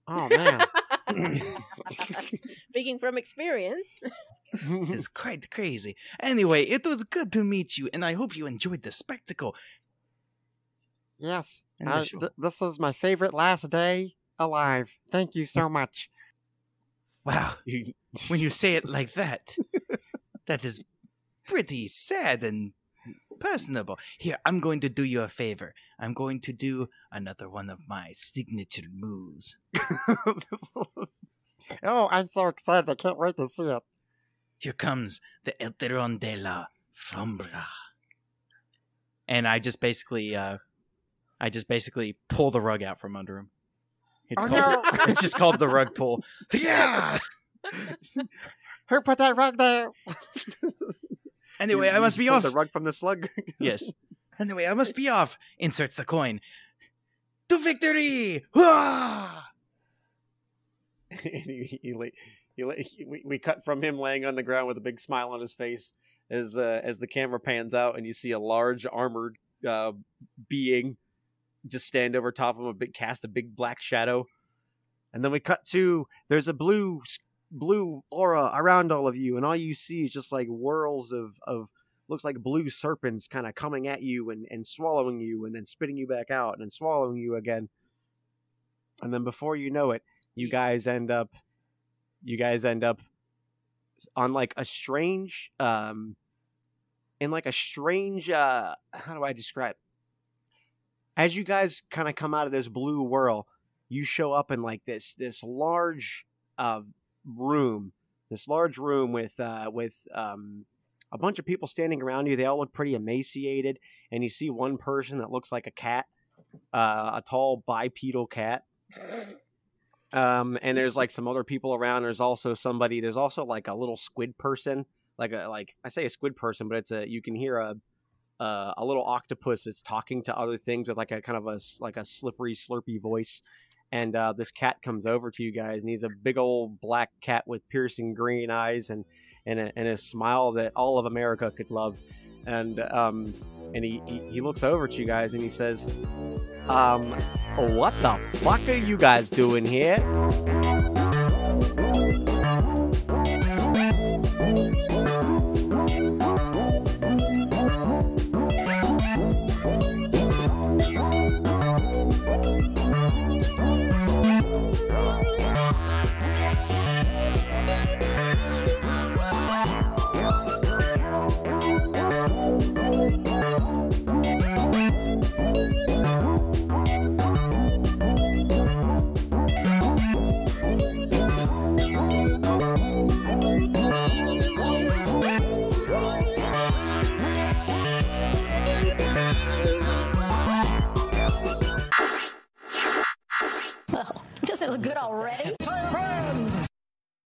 Oh man. *laughs* *laughs* Speaking from experience. It's quite crazy. Anyway, it was good to meet you, and I hope you enjoyed the spectacle. Yes, th- this was my favorite last day alive. Thank you so much. Wow, *laughs* when you say it like that, *laughs* that is pretty sad and personable. Here, I'm going to do you a favor. I'm going to do another one of my signature moves. *laughs* oh, I'm so excited! I can't wait to see it. Here comes the Elteron de la Frombra. And I just basically, uh, I just basically pull the rug out from under him. It's oh called, no! *laughs* it's just called the rug pull. Yeah. *laughs* Who put that rug there? Anyway, You- I you must be off. The rug from the slug. *laughs* Yes. Anyway, I must be off. Inserts the coin. To victory! Hurrah! and he, he, la- he, he- we, we cut from him laying on the ground with a big smile on his face as uh, as the camera pans out and you see a large armored uh, being just stand over top of him, a big cast a big black shadow, and then we cut to there's a blue blue aura around all of you, and all you see is just like whirls of of looks like blue serpents kind of coming at you and, and swallowing you and then spitting you back out and then swallowing you again. And then before you know it, you guys end up you guys end up on like a strange um in like a strange uh how do I describe as you guys kind of come out of this blue whirl you show up in like this this large uh room this large room with uh with um a bunch of people standing around you. They all look pretty emaciated and you see one person that looks like a cat uh a tall bipedal cat. Um and there's like some other people around. There's also somebody there's also like a little squid person like a like i say a squid person but it's a you can hear a uh, a little octopus that's talking to other things with like a kind of a like a slippery slurpy voice. And uh, this cat comes over to you guys and he's a big old black cat with piercing green eyes and and a, and a smile that all of america could love. And um and he, he he looks over to you guys and he says um what the fuck are you guys doing here already?